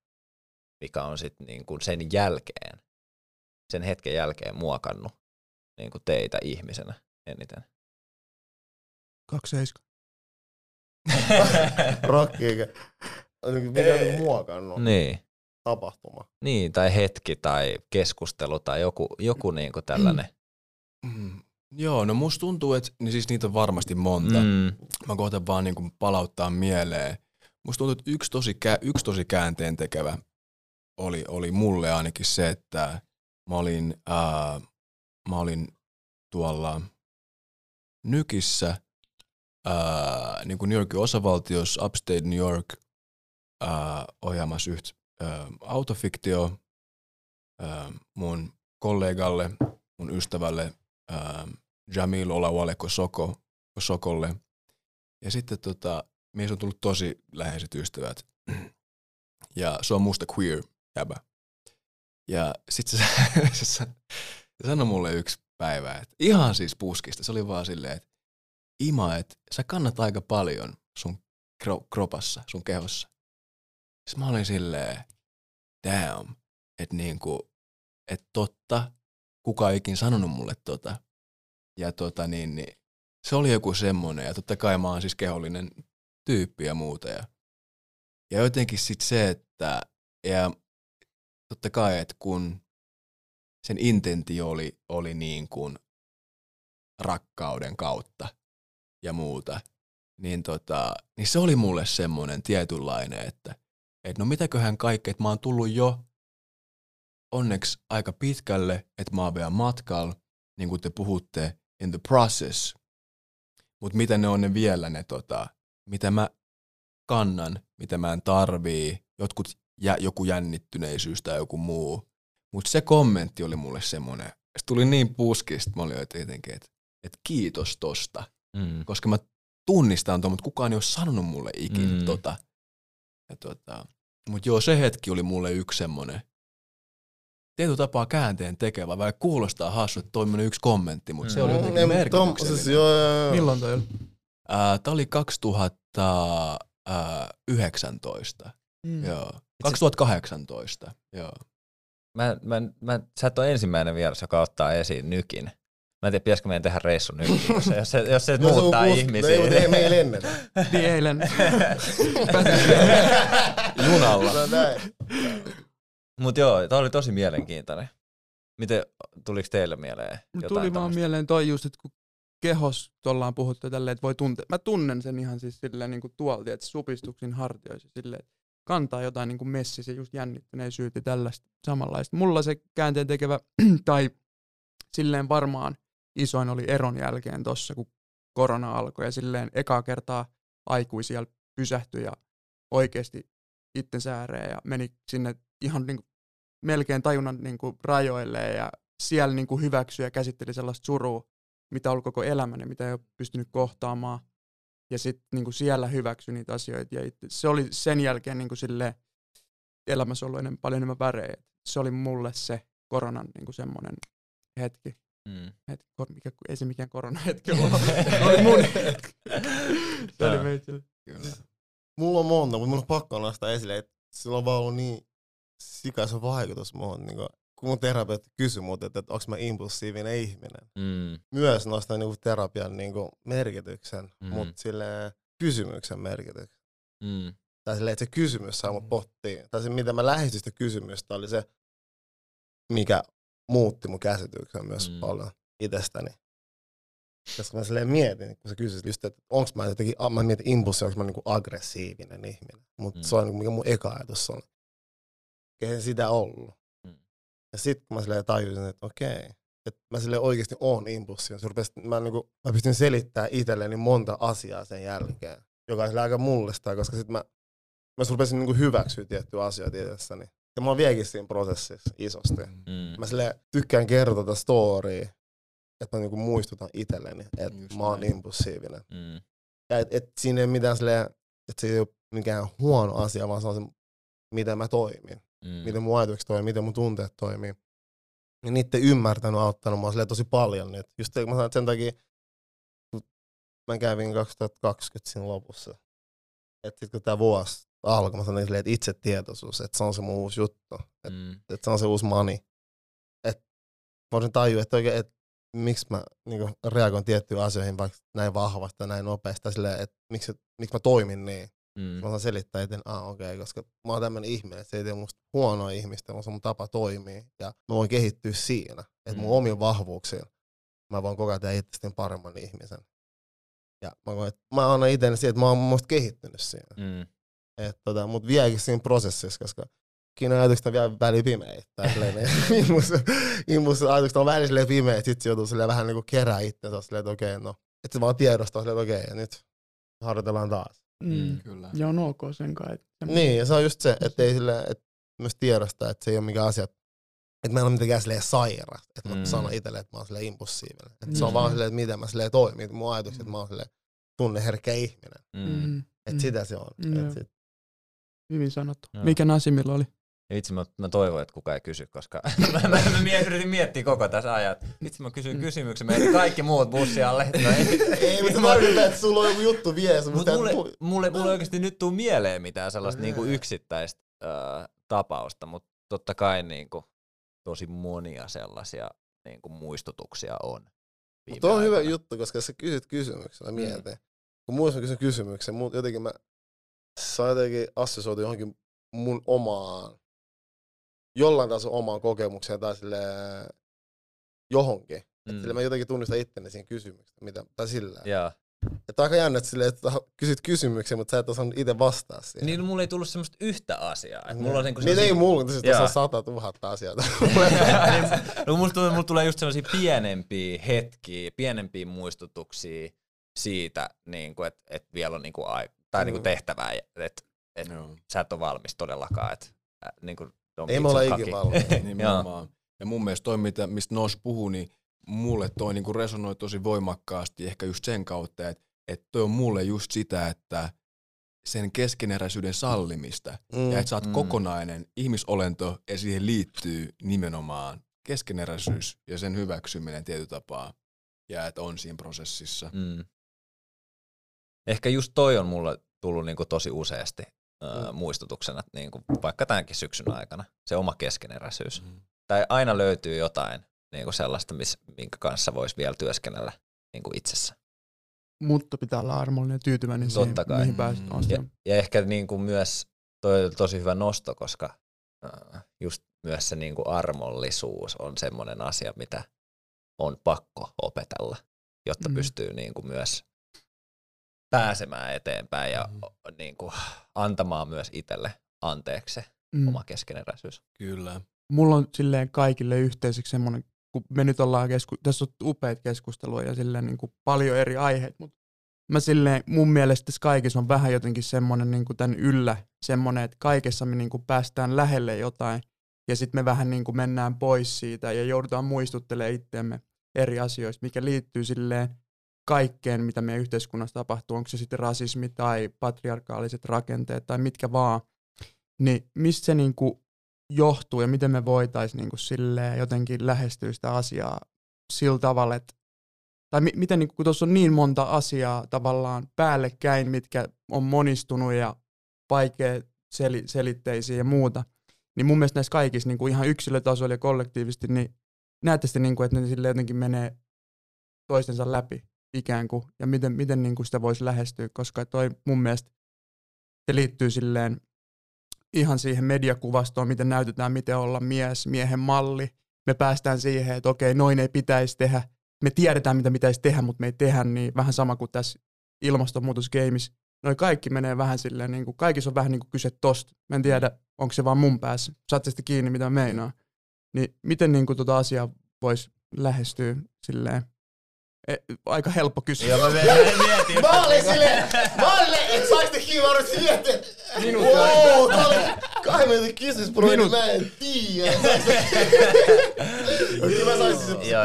mikä on sitten niin kuin sen jälkeen, sen hetken jälkeen muokannut niin kuin teitä ihmisenä eniten? 27. Rocky, mikä on muokannut niin. tapahtuma. Niin, tai hetki tai keskustelu tai joku, joku niinku tällainen. Mm. Joo, no musta tuntuu, että niin siis niitä on varmasti monta. Mm. Mä kohtan vaan niinku palauttaa mieleen. Musta tuntuu, että yksi tosi, yksi tosi käänteen tekevä oli, oli mulle ainakin se, että mä olin, ää, mä olin tuolla Nykissä – ää, niin kuin New Yorkin osavaltiossa, Upstate New York, ää, ohjaamassa yhtä autofiktio ää, mun kollegalle, mun ystävälle ää, Jamil Olawale Kosoko, Kosokolle. Ja sitten tota, meissä on tullut tosi läheiset ystävät. Ja se on musta queer jäbä. Ja sitten se, se, sanoi mulle yksi päivä, että ihan siis puskista. Se oli vaan silleen, että Ima, että sä kannat aika paljon sun kro- kropassa, sun kehossa. Siis mä olin silleen, damn, että niinku, että totta, kuka ikin sanonut mulle tota. Ja tota niin, niin se oli joku semmonen, ja totta kai mä oon siis kehollinen tyyppi ja muuta. Ja, ja jotenkin sit se, että, ja totta kai, että kun sen intentio oli, oli niin kuin rakkauden kautta, ja muuta, niin, tota, niin se oli mulle semmoinen tietynlainen, että et no mitäköhän kaikkea, että mä oon tullut jo onneksi aika pitkälle, että mä oon vielä matkalla, niin kuin te puhutte, in the process. Mutta mitä ne on ne vielä ne, tota, mitä mä kannan, mitä mä en tarvii, jotkut, jä, joku jännittyneisyys tai joku muu. Mutta se kommentti oli mulle semmoinen, se tuli niin puskista, mä olin jotenkin, että et kiitos tosta mm. koska mä tunnistan tuon, mutta kukaan ei ole sanonut mulle ikinä mm. tota. Ja tota, mutta joo, se hetki oli mulle yksi semmoinen tietyllä tapaa käänteen tekevä, vaikka kuulostaa hassu, että toi yksi kommentti, mutta mm. se oli mm. jotenkin mm, merkityksellinen. Siis joo, joo, joo. Milloin toi oli? Äh, tämä oli 2019. Mm. Joo. 2018, joo. Mä, mä, mä, sä et ole ensimmäinen vieras, joka ottaa esiin nykin. Mä en tiedä, pitäisikö meidän tehdä reissu nyt, jos se, jos se, jos se no, muuttaa se ihmisiä. Ei, ei, me ei lennetä. niin ei lennetä. Junalla. No Mut joo, tää oli tosi mielenkiintoinen. Miten, tuliko teille mieleen no, Tuli vaan mieleen toi just, että kun kehos ollaan puhuttu tälleen, että voi tuntea. Mä tunnen sen ihan siis silleen niin kuin tuolta, että supistuksin hartioissa silleen, että kantaa jotain niin kuin messi, se just jännittyneisyyttä tällaista samanlaista. Mulla se käänteen tekevä tai silleen varmaan isoin oli eron jälkeen tuossa, kun korona alkoi ja silleen ekaa kertaa aikuisia pysähtyi ja oikeasti itsensä ääreen ja meni sinne ihan niin kuin melkein tajunnan niin kuin rajoille ja siellä niin kuin hyväksyi ja käsitteli sellaista surua, mitä oli koko elämäni, mitä ei ole pystynyt kohtaamaan. Ja sitten niin siellä hyväksyi niitä asioita. Ja itse, se oli sen jälkeen niin kuin sille elämässä ollut enemmän, paljon enemmän värejä. Se oli mulle se koronan niin kuin semmoinen hetki. Mm. Et, mikä, ei se mikään koronahetki ollut. oli mun hetki. se oli meitsille. Mulla on monta, mutta mun on pakko nostaa esille, että sillä on vaan ollut niin sikaisen vaikutus muuhun. Niin kun mun terapeutti kysyi mut, että, että onko mä impulsiivinen ihminen. Mm. Myös nostan niin terapian niin merkityksen, mm. mutta sille kysymyksen merkityksen. Mm. Tai silleen, että se kysymys saa mut pohtia. Tai se, mitä mä lähestyin sitä kysymystä, oli se, mikä muutti mun käsityksen myös Mm. mm. paljon itsestäni. Koska mä silleen mietin, kun sä kysyt just, että onko mä jotenkin, mä mietin impulssi, onko mä niinku aggressiivinen ihminen. Mutta Mm. mm. se on niinku, mikä mun eka ajatus on. Eihän sitä ollut. Ja sitten mä silleen tajusin, että okei, että mä silleen oikeasti oon impulssi. Se rupesi, mä, niinku, mä pystyn selittämään itselleni monta asiaa sen jälkeen, joka on aika mullista, koska sitten mä, mä rupesin niinku hyväksyä tiettyjä asioita itsessäni. Ja mä oon vieläkin siinä prosessissa isosti. Mm. Mä silleen tykkään kertoa tätä storya, että mä niinku muistutan itselleni, että Just mä oon näin. impulsiivinen. Mm. Ja et, et siinä ei ole mitään silleen, että se ei ole mikään huono asia, vaan se on se, miten mä toimin. Mm. Miten mun ajatukset toimii, miten mun tunteet toimii. Ja niiden ymmärtänyt auttanut mua tosi paljon nyt. Just mä sanoin, että sen takia, kun mä kävin 2020 siinä lopussa. Että sit kun tää vuosi alkoi, mä sanoin silleen, että itsetietoisuus, että se on se mun uusi juttu. Että Mm. että se on se uusi mani. Että voisin tajua, että, oikein, että miksi mä niin reagoin tiettyihin asioihin vaikka näin vahvasti ja näin nopeasti, tai silleen, että miksi, miksi mä toimin niin. Mm. Mä osaan selittää itse, ah okei, okay, koska mä oon tämmönen ihminen, että se ei tee musta huonoa ihmistä, vaan se on mun tapa toimia. Ja mä voin kehittyä siinä, että mun Mm. omien vahvuuksilla mä voin koko ajan tehdä itsestäni paremman ihmisen. Ja mä, koen, että mä annan itselleni siihen, että mä oon mielestä kehittynyt siinä. Mm. Et, tota, mut vieläkin siinä prosessissa, koska siinä ajatukset on vielä väli pimeitä. Impulssi, impulssi ajatukset on välillä silleen pimeitä, sit se joutuu silleen vähän niinku kerää itsensä silleen, että okei, no. Että se vaan tiedostaa silleen, että okei, ja nyt harjoitellaan taas. Mm. Kyllä. Ja on ok sen kai. että Niin, ja se on just se, että ei silleen, että myös tiedostaa, että se ei ole mikään asia, että mä en ole mitenkään silleen sairas, että mä Mm. sanon itselle, että mä oon silleen impulsiivinen. Että Mm. se on vaan silleen, että miten mä silleen toimin, mun ajatukset, että mä oon silleen tunneherkkä ihminen. Mm. Mm. Että Mm. sitä se on. Joo. Et sit, Hyvin sanottu. Joo. Mikä Nasimilla oli? Itse mä, mä toivon, että kukaan ei kysy, koska mä, mä, mä yritin miettiä koko tässä ajan. Itse mä kysyin Mm. kysymyksen, meidän kaikki muut bussi alle. No ei, ei, mutta mä tarkoitan, että sulla on joku juttu vie, Mut mutta mulle, mulle, mulle oikeasti nyt tuu mieleen mitään sellaista niinku Ää. yksittäistä ää, tapausta, mutta totta kai niinku, tosi monia sellaisia niinku, muistutuksia on. Mutta on hyvä juttu, koska sä kysyt kysymyksen, mä Mm. Kun muissa mä kysyn kysymyksen, mut jotenkin mä saan jotenkin assosioitu johonkin mun omaan, jollain tasolla omaan kokemukseen tai sille johonkin. Mm. Mm. Sillä mä jotenkin tunnistan itteni siinä kysymyksessä, mitä, tai sillä. Jaa. Että aika jännä, että, silleen, että kysyt kysymyksen, mutta sä et osannut itse vastaa siihen. Niin mulla ei tullut semmoista yhtä asiaa. Et mulla on niinku niin ei mulla, mutta tuossa on sata tuhatta asiaa. no, mulla, tulee, mulla tulee just sellaisia pienempiä hetkiä, pienempiä muistutuksia siitä, niin kuin, että, että vielä on niin kuin, ai, tai niin kuin Mm. tehtävää, että, että Joo. sä et ole valmis todellakaan. Että, äh, niin kuin, don't Ei me olla some ikinä cocky. valmiita. Nimenomaan. Ja mun mielestä toi, mitä, mistä Nos puhuu, niin mulle toi niinku resonoi tosi voimakkaasti ehkä just sen kautta, että, että toi on mulle just sitä, että sen keskeneräisyyden sallimista Mm. ja että sä oot Mm. kokonainen ihmisolento ja siihen liittyy nimenomaan keskeneräisyys ja sen hyväksyminen tietyllä tapaa ja että on siinä prosessissa. Mm. Ehkä just toi on mulle tullut niinku tosi useasti Mm. muistutuksena, että niinku, vaikka tämänkin syksyn aikana, se oma keskeneräisyys. Mm. Tai aina löytyy jotain niinku sellaista, miss, minkä kanssa voisi vielä työskennellä niinku itsessä. Mutta pitää olla armollinen ja tyytyväinen Totta siihen, kai. mihin pääset Mm. Ja, ja ehkä niinku myös toi oli tosi hyvä nosto, koska äh, just myös se niinku armollisuus on semmoinen asia, mitä on pakko opetella, jotta Mm. pystyy niinku myös pääsemään eteenpäin ja Mm. mm. niinku antamaan myös itselle anteeksi Mm. oma keskeneräisyys. Kyllä. Mulla on silleen kaikille yhteiseksi semmoinen, kun me nyt ollaan kesku, tässä on upeat keskustelua ja silleen niin kuin paljon eri aiheita, mutta mä silleen, mun mielestä tässä kaikessa on vähän jotenkin semmoinen niin kuin tämän yllä, semmoinen, että kaikessa me niin kuin päästään lähelle jotain ja sitten me vähän niin kuin mennään pois siitä ja joudutaan muistuttelemaan itseämme eri asioista, mikä liittyy silleen kaikkeen, mitä meidän yhteiskunnassa tapahtuu, onko se sitten rasismi tai patriarkaaliset rakenteet tai mitkä vaan, niin mistä se niin kuin johtuu ja miten me voitaisiin niin silleen jotenkin lähestyä sitä asiaa sillä tavalla, että tai mi- miten, niin kun tuossa on niin monta asiaa tavallaan päällekkäin, mitkä on monistunut ja vaikea sel- selitteisiä ja muuta, niin mun mielestä näissä kaikissa niin kuin ihan yksilötasoilla ja kollektiivisesti, niin näette sitten, niin kuin, että ne sille jotenkin menee toistensa läpi ikään kuin, ja miten, miten niin kuin sitä voisi lähestyä, koska toi mun mielestä se liittyy silleen ihan siihen mediakuvastoon, miten näytetään, miten olla mies, miehen malli. Me päästään siihen, että okei, noin ei pitäisi tehdä. Me tiedetään, mitä pitäisi tehdä, mutta me ei tehdä, niin vähän sama kuin tässä ilmastonmuutosgameissa. Noin kaikki menee vähän silleen, niin kuin, kaikissa on vähän niin kuin kyse tosta. Mä en tiedä, onko se vaan mun päässä. Saat sitten kiinni, mitä meinaa. Niin miten niin kuin, tota asiaa voisi lähestyä silleen aika helppo kysymys. Joo, mä mietin. Mä olin silleen, mä olin, et sais te kiinni, mä olin miettiä. Minuutti Wow, tää oli minuutin kysymys, bro, niin Minut- mä en tiedä. Kyllä mä saisin se. Joo.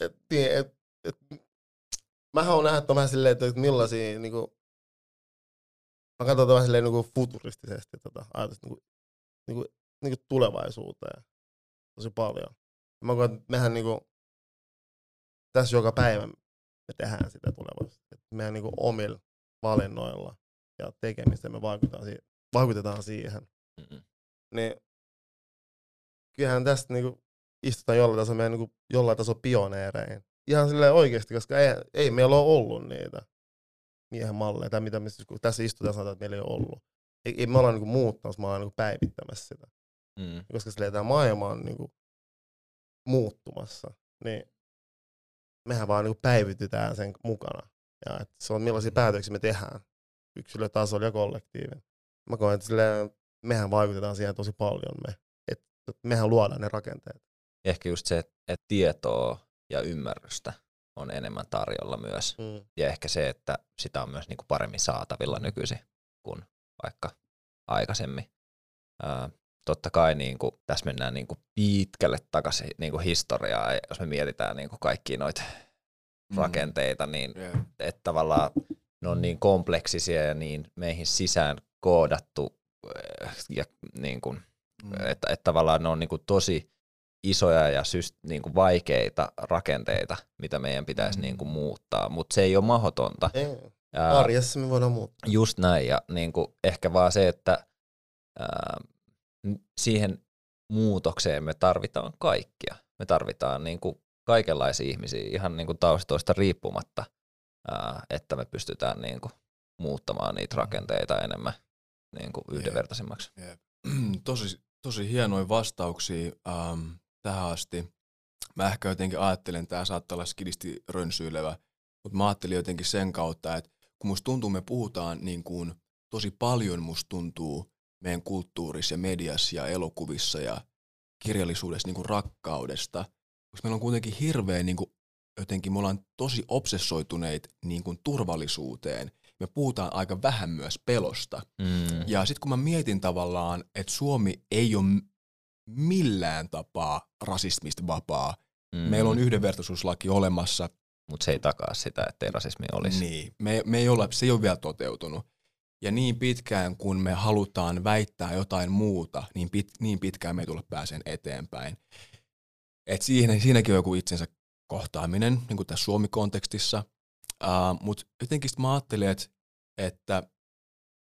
Et, niin, et, et, mähän on nähnyt vähän silleen, että millaisia niinku, mä katson vähän silleen niinku futuristisesti tota, ajatus niinku, niinku, niinku tulevaisuuteen tosi paljon. Mä koen, että mehän niinku, tässä joka päivä me tehdään sitä tulevaisuutta. Et meidän niinku omilla valinnoilla ja tekemistä me vaikutetaan, siihen, vaikutetaan siihen. Mm-mm. Niin kyllähän tästä niinku istutaan jollain tasolla, meidän niinku jollain tasolla pioneerein. Ihan silleen oikeasti, koska ei, ei meillä ole ollut niitä miehen malleja, tai mitä me kun tässä istutaan sanotaan, että meillä ei ole ollut. Ei, ei me olla niinku muuttamassa, me ollaan niinku päivittämässä sitä. Mm. Koska silleen tämä maailma on niinku muuttumassa, niin mehän vaan niinku päivitytään sen mukana. Ja että se on millaisia päätöksiä me tehdään yksilötasolla ja kollektiivin. Mä koen, että silleen, mehän vaikutetaan siihen tosi paljon. Me. Et, et mehän luodaan ne rakenteet. Ehkä just se, että tietoa ja ymmärrystä on enemmän tarjolla myös. Mm. Ja ehkä se, että sitä on myös niinku paremmin saatavilla nykyisin kuin vaikka aikaisemmin. Ää, totta kai niinku, tässä mennään niinku pitkälle takaisin niinku historiaa, ja jos me mietitään niinku kaikkia noita Mm. rakenteita, niin Jep. että tavallaan ne on niin kompleksisia ja niin meihin sisään koodattu, äh, ja niin kuin, Mm. että, että tavallaan ne on niin kuin tosi isoja ja syst, niin kuin vaikeita rakenteita, mitä meidän pitäisi Mm. niin kuin muuttaa, mutta se ei ole mahdotonta. Ei. Arjessa me voidaan muuttaa. Just näin, ja niin kuin ehkä vaan se, että ää, siihen muutokseen me tarvitaan kaikkia. Me tarvitaan niin kuin kaikenlaisia ihmisiä ihan niin kuin taustoista riippumatta, ää, että me pystytään niin kuin muuttamaan niitä rakenteita enemmän niin kuin yhdenvertaisemmaksi. Jep. tosi, tosi hienoja vastauksia ähm, tähän asti. Mä ehkä jotenkin ajattelen, että tämä saattaa olla skidisti rönsyilevä, mutta mä ajattelin jotenkin sen kautta, että kun musta tuntuu, me puhutaan niin kuin, tosi paljon musta tuntuu meidän kulttuurissa ja mediassa ja elokuvissa ja kirjallisuudessa niin kuin rakkaudesta, koska meillä on kuitenkin hirveän niin kuin, jotenkin, me ollaan tosi obsessoituneita niin kuin turvallisuuteen. Me puhutaan aika vähän myös pelosta. Mm. Ja sitten kun mä mietin tavallaan, että Suomi ei ole millään tapaa rasismista vapaa. Mm. Meillä on yhdenvertaisuuslaki olemassa. Mutta se ei takaa sitä, ettei rasismi olisi. Niin. Me, me ei ole, se ei ole vielä toteutunut. Ja niin pitkään, kun me halutaan väittää jotain muuta, niin, pit, niin pitkään me ei tule pääseen eteenpäin. Et siihen, siinäkin on joku itsensä kohtaaminen, niin kuin tässä Suomi-kontekstissa. Uh, Mutta jotenkin mä ajattelin, että, että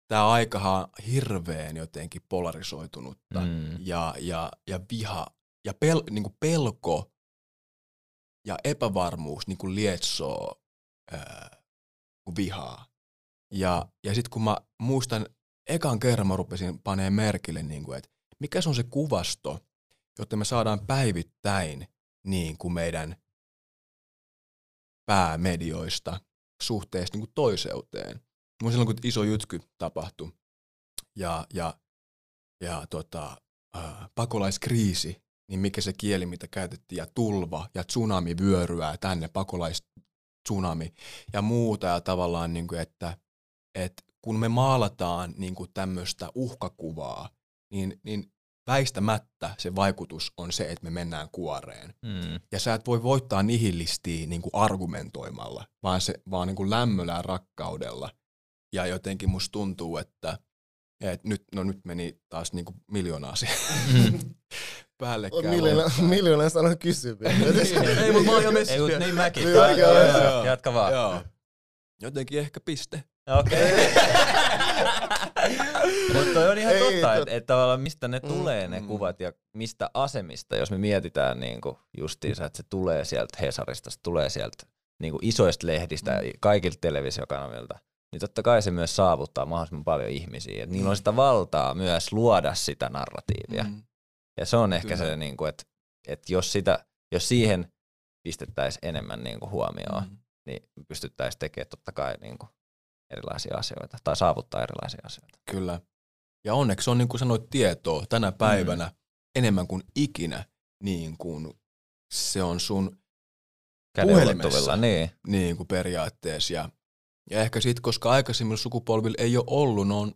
tämä aikahan on hirveän jotenkin polarisoitunutta Mm. ja, ja, ja viha ja pel, niin kuin pelko ja epävarmuus niin kuin lietsoo ää, vihaa. Ja, ja sitten kun mä muistan, ekan kerran mä rupesin panee merkille, niin kuin, että mikä se on se kuvasto, jotta me saadaan päivittäin niin kuin meidän päämedioista suhteessa niin kuin toiseuteen. Mun silloin, kun iso jytky tapahtui ja, ja, ja tota, äh, pakolaiskriisi, niin mikä se kieli, mitä käytettiin, ja tulva ja tsunami vyöryää tänne, pakolaistsunami ja muuta, ja tavallaan, niin kuin, että, että kun me maalataan niin kuin tämmöistä uhkakuvaa, niin, niin väistämättä se vaikutus on se, että me mennään kuoreen. Mm. Ja sä et voi voittaa nihilistia niin kuin argumentoimalla, vaan, se, vaan niin kuin lämmöllä ja rakkaudella. Ja jotenkin musta tuntuu, että, että nyt, no nyt meni taas niin kuin miljoonaa siihen Mm. päällekkäin. Miljoona, miljoona kysymys. Ei, mutta mä oon jo Ei, messissä mut vielä. niin mäkin. Niin. Jatka vaan. Joo. Jotenkin ehkä piste. Okei. Mutta on ihan Ei, totta, tot- että et tavallaan mistä ne tulee ne Mm. kuvat ja mistä asemista, jos me mietitään niinku justiinsa, että se tulee sieltä Hesarista, se tulee sieltä niinku isoista lehdistä, kaikilta televisiokanavilta. niin totta kai se myös saavuttaa mahdollisimman paljon ihmisiä. Et niillä on sitä valtaa myös luoda sitä narratiivia. Mm. Ja se on ehkä Kyllä. se, niin kuin, että, että jos, sitä, jos siihen pistettäisiin enemmän niin kuin huomioon, Mm. niin pystyttäisiin tekemään totta kai niin kuin erilaisia asioita tai saavuttaa erilaisia asioita. Kyllä. Ja onneksi on niin kuin sanoit tietoa tänä päivänä mm. enemmän kuin ikinä, niin kuin se on sun Puhelimessa. Niin. niin kuin periaatteessa. Ja, ja ehkä sitten, koska aikaisemmin sukupolvilla ei ole ollut, ne on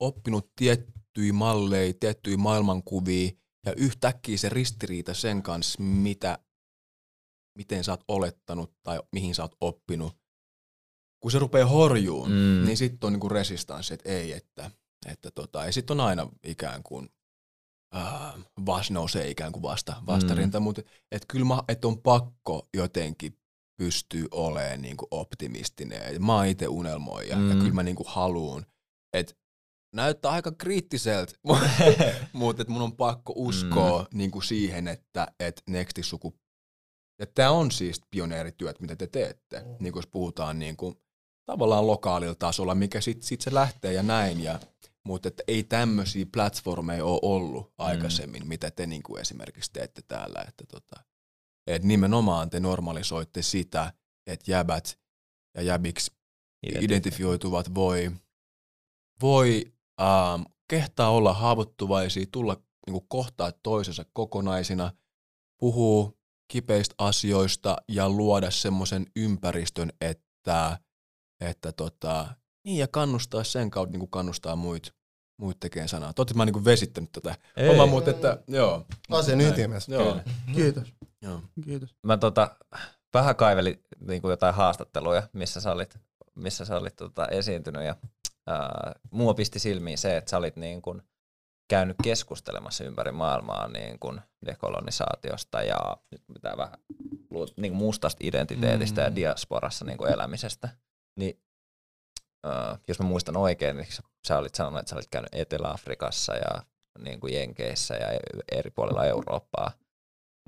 oppinut tiettyjä malleja, tiettyjä maailmankuvia, ja yhtäkkiä se ristiriita sen kanssa, mitä, miten sä oot olettanut tai mihin sä oot oppinut, kun se rupeaa horjuun, Mm. niin sitten on niinku resistanssi, että ei, että, että tota, ja sitten on aina ikään kuin äh, vas nousee ikään kuin vasta, vastarinta, mm. mutta et kyllä mä, et on pakko jotenkin pystyy olemaan niinku optimistinen. Ja mä oon itse unelmoija mm. ja kyllä mä niinku haluun, että näyttää aika kriittiseltä, mutta et mun on pakko uskoa mm. niinku siihen, että et nexti suku ja tämä on siis pioneerityöt, mitä te teette, mm. niin jos puhutaan niin kuin, tavallaan lokaalilla tasolla, mikä sitten sit se lähtee ja näin. Ja, mutta että ei tämmöisiä platformeja ole ollut aikaisemmin, mm. mitä te niin kuin esimerkiksi teette täällä. Että tota, et nimenomaan te normalisoitte sitä, että jäbät ja jäbiksi identifioituvat voi, voi ähm, kehtaa olla haavoittuvaisia, tulla niin kuin kohtaa toisensa kokonaisina, puhuu kipeistä asioista ja luoda semmoisen ympäristön, että, että tota, niin ja kannustaa sen kautta, niin kuin kannustaa muit, muit tekemään sanaa. Totta, mä oon niin vesittänyt tätä Ei. hommaa, mutta että, joo. Asian ytimessä. Joo, Kyllä. Kiitos, joo. kiitos. Mä tota, vähän kaivelin niin kuin jotain haastatteluja, missä sä olit, missä sä olit tota, esiintynyt ja ää, mua pisti silmiin se, että sä olit niin kuin, käynyt keskustelemassa ympäri maailmaa niin kuin dekolonisaatiosta ja nyt pitää vähän niin kuin mustasta identiteetistä mm. ja diasporassa niin kuin elämisestä. Niin, ää, jos mä muistan oikein, niin sä, sä olit sanonut, että sä olit käynyt Etelä-Afrikassa ja niin kuin Jenkeissä ja eri puolilla Eurooppaa.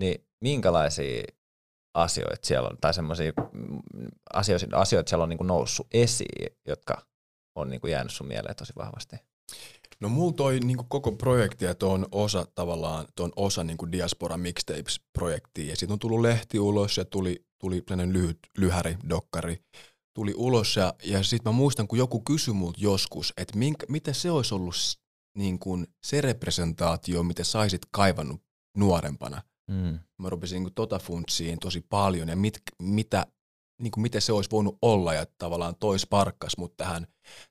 Niin minkälaisia asioita siellä on, tai semmoisia asioita, asioita siellä on niin kuin noussut esiin, jotka on niin kuin jäänyt sun mieleen tosi vahvasti? No mulla toi niinku koko projekti, että on osa tavallaan, on osa niinku Diaspora Mixtapes-projektia, ja siitä on tullut lehti ulos, ja tuli, tuli lyhyt, lyhäri, dokkari, tuli ulos, ja, ja sitten mä muistan, kun joku kysyi multa joskus, että minkä, mitä se olisi ollut niin kuin se representaatio, mitä saisit kaivannut nuorempana. Mm. Mä rupesin niin tota funtsiin tosi paljon, ja mit, mitä, niin kuin miten se olisi voinut olla, ja tavallaan toi sparkkas mut tähän,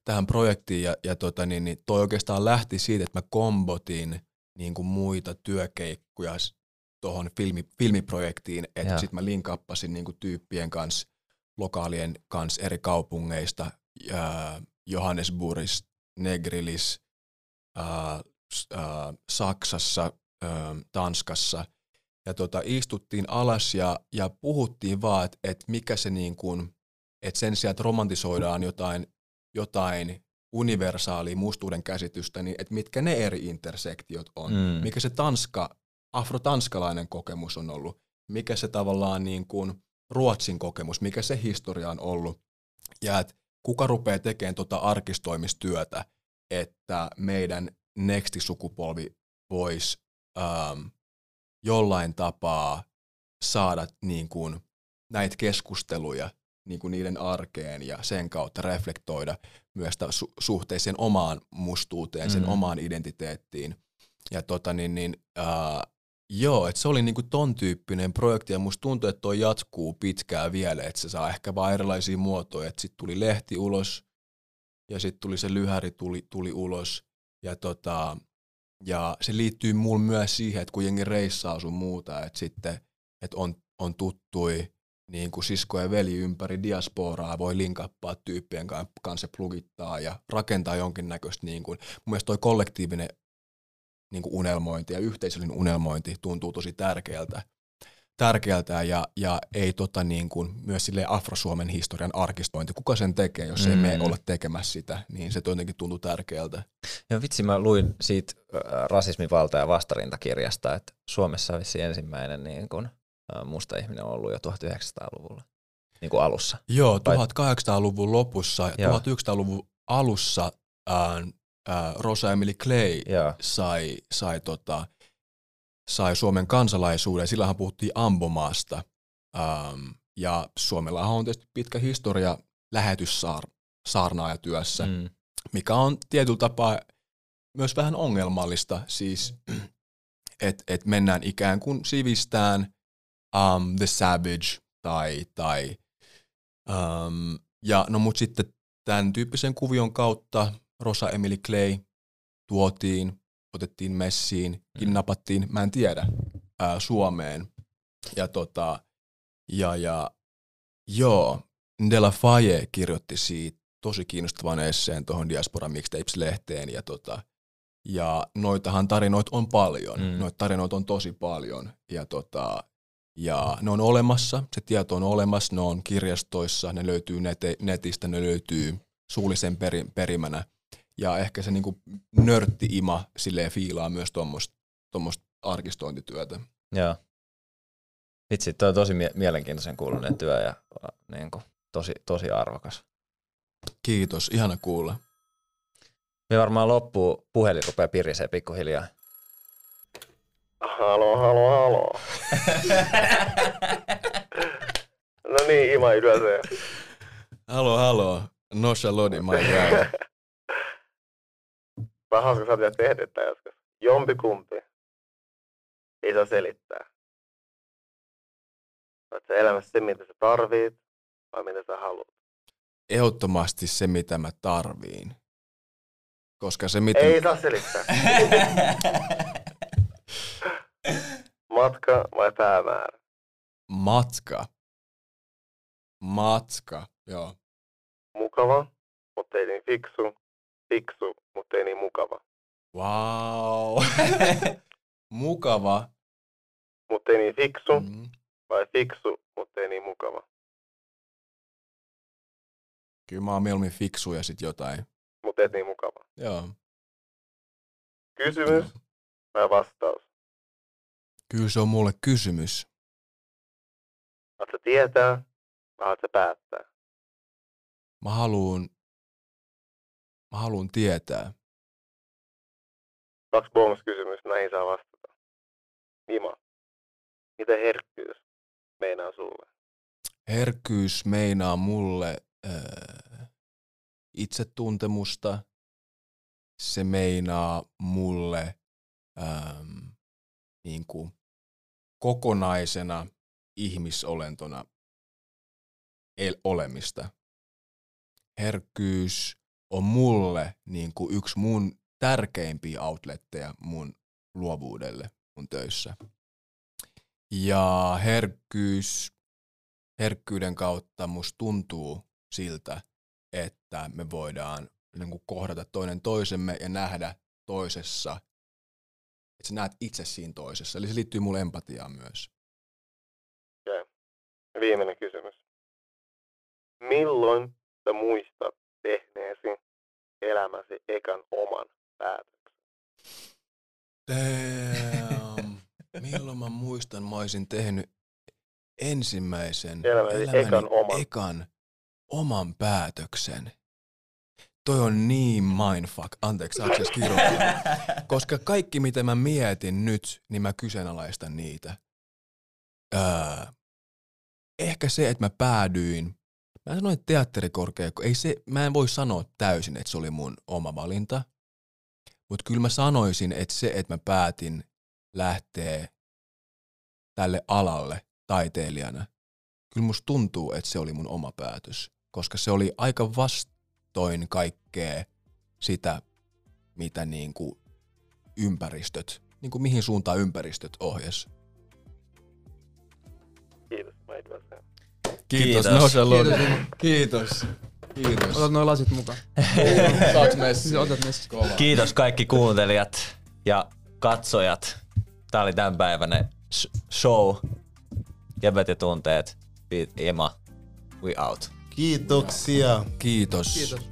tähän projektiin, ja, ja tota, niin, niin toi oikeastaan lähti siitä, että mä kombotin niin kuin muita työkeikkoja tuohon filmi, filmiprojektiin, että sitten mä linkappasin niin kuin tyyppien kanssa, lokaalien kanssa eri kaupungeista, ja Johannesburgissa, Negrilis, Saksassa, Tanskassa, ja tota, istuttiin alas ja, ja puhuttiin vaan, että et mikä se niin kuin, että sen sijaan, että romantisoidaan jotain, jotain universaalia mustuuden käsitystä, niin että mitkä ne eri intersektiot on. Mm. Mikä se tanska, afrotanskalainen kokemus on ollut. Mikä se tavallaan niin kuin Ruotsin kokemus, mikä se historia on ollut. Ja että kuka rupeaa tekemään tota arkistoimistyötä, että meidän nexti-sukupolvi voisi ähm, jollain tapaa saada niin kuin näitä keskusteluja niin kuin niiden arkeen ja sen kautta reflektoida myös su- suhteeseen omaan mustuuteen, sen Mm. omaan identiteettiin. Ja tota niin, niin ää, joo, että se oli niinku ton tyyppinen projekti ja musta tuntuu, että toi jatkuu pitkään vielä, että se saa ehkä vaan erilaisia muotoja, että sitten tuli lehti ulos ja sitten tuli se lyhäri tuli, tuli ulos. Ja tota, ja se liittyy mulle myös siihen, että kun jengi reissaa sun muuta, että sitten että on, on tuttui niin kuin sisko ja veli ympäri diasporaa, voi linkappaa tyyppien ka- kanssa plugittaa ja rakentaa jonkinnäköistä, niin kuin, mun mielestä toi kollektiivinen niin kuin unelmointi ja yhteisöllinen unelmointi tuntuu tosi tärkeältä, tärkeältä ja, ja ei tota niin kuin, myös sille Afro-Suomen historian arkistointi. Kuka sen tekee, jos ei Mm. me olla tekemässä sitä, niin se jotenkin tuntuu tärkeältä. Ja vitsi, mä luin siitä äh, rasismin valta- ja vastarintakirjasta, että Suomessa olisi ensimmäinen niin äh, musta ihminen ollut jo 1900-luvulla. niin kuin alussa. Joo, Vai- 1800-luvun lopussa ja Joo. 1900-luvun alussa ää, ää, Rosa Emily Clay Joo. sai, sai, tota, sai Suomen kansalaisuuden. Sillähän puhuttiin ambomaasta. Ähm, ja Suomellahan on tietysti pitkä historia lähetyssaarnaajatyössä. Mm. mikä on tietyllä tapaa myös vähän ongelmallista. Siis, että et mennään ikään kuin sivistään um, The Savage tai, tai um, ja no mut sitten tämän tyyppisen kuvion kautta Rosa Emily Clay tuotiin, otettiin messiin, kidnappattiin, mä en tiedä, ää, Suomeen. Ja tota, ja, ja joo, Della Faye kirjoitti siitä tosi kiinnostavan esseen tuohon Diaspora Mixtapes-lehteen ja tota, ja noitahan tarinoita on paljon. Mm. Mm. Noita tarinoita on tosi paljon. Ja, tota, ja ne on olemassa, se tieto on olemassa, ne on kirjastoissa, ne löytyy nete, netistä, ne löytyy suullisen peri, perimänä. Ja ehkä se niinku nörtti-ima silleen fiilaa myös tuommoista arkistointityötä. Joo. Vitsi, toi on tosi mie- mielenkiintoisen kuulunen työ ja äh, niin kuin, tosi, tosi arvokas. Kiitos, ihana kuulla. Me varmaan loppuu, puhelin rupeaa pirisee pikkuhiljaa. Halo, halo, halo. no niin, Ima Ylöseen. Halo, halo. Nosha Lodi, my guy. Vähän hauska, sä tehnyt tää joskus. Jompi kumpi. Ei saa selittää. Oot sä elämässä se, mitä sä tarvit, vai mitä sä haluat? Ehdottomasti se, mitä mä tarviin. Koska se, mitä... Ei saa selittää. Matka vai päämäärä? Matka. Matka, joo. Mukava, mutta ei niin fiksu. Fiksu, mutta ei niin mukava. Wow. Mukava. Mutta ei niin fiksu, Mm. vai fiksu, mutta ei niin mukava. Kyllä mä oon mieluummin fiksu ja sit jotain. Mutta et niin mukava. Joo. Kysymys vai vastaus? Kyllä se on mulle kysymys. Haluatko sä tietää vai haluatko sä päättää? Mä haluun... Mä haluun tietää. Kaksi bonuskysymystä, näihin saa vastata. Ima, mitä herkkyys meinaa sulle? Herkkyys meinaa mulle äh, itsetuntemusta. Se meinaa mulle ähm, niin kuin kokonaisena ihmisolentona el- olemista. Herkkyys on mulle niin kuin yksi mun tärkeimpiä outletteja mun luovuudelle mun töissä. Ja herkkyys, herkkyyden kautta musta tuntuu siltä, että me voidaan niin kuin kohdata toinen toisemme ja nähdä toisessa, että sä näet itse siinä toisessa. Eli se liittyy mulle empatiaan myös. Viimeinen kysymys. Milloin sä muistat tehneesi elämäsi ekan oman päätöksen? Damn. Milloin mä muistan, mä olisin tehnyt ensimmäisen Elämäsi ekan oman. ekan oman päätöksen. Toi on niin mindfuck. Anteeksi, kirjoittaa? Koska kaikki, mitä mä mietin nyt, niin mä kyseenalaistan niitä. Öö, ehkä se, että mä päädyin, mä sanoin että teatterikorkeakoulu, ei se, mä en voi sanoa täysin, että se oli mun oma valinta, mutta kyllä mä sanoisin, että se, että mä päätin lähteä tälle alalle taiteilijana, kyllä musta tuntuu, että se oli mun oma päätös, koska se oli aika vastoin kaikkea sitä, mitä niinku ympäristöt, niinku mihin suuntaan ympäristöt ohjas. Kiitos, mä. Kiitos, Kiitos. Lodi. Kiitos. Kiitos. Kiitos. Otat noin lasit mukaan. Saaks messi? Siis otat. Kova. Kiitos kaikki kuuntelijat ja katsojat. Tää oli tämän päivänen sh- show. Jäbät ja tunteet. Beat Ema. We out. Kiitoksia. Kiitos. Kiitos.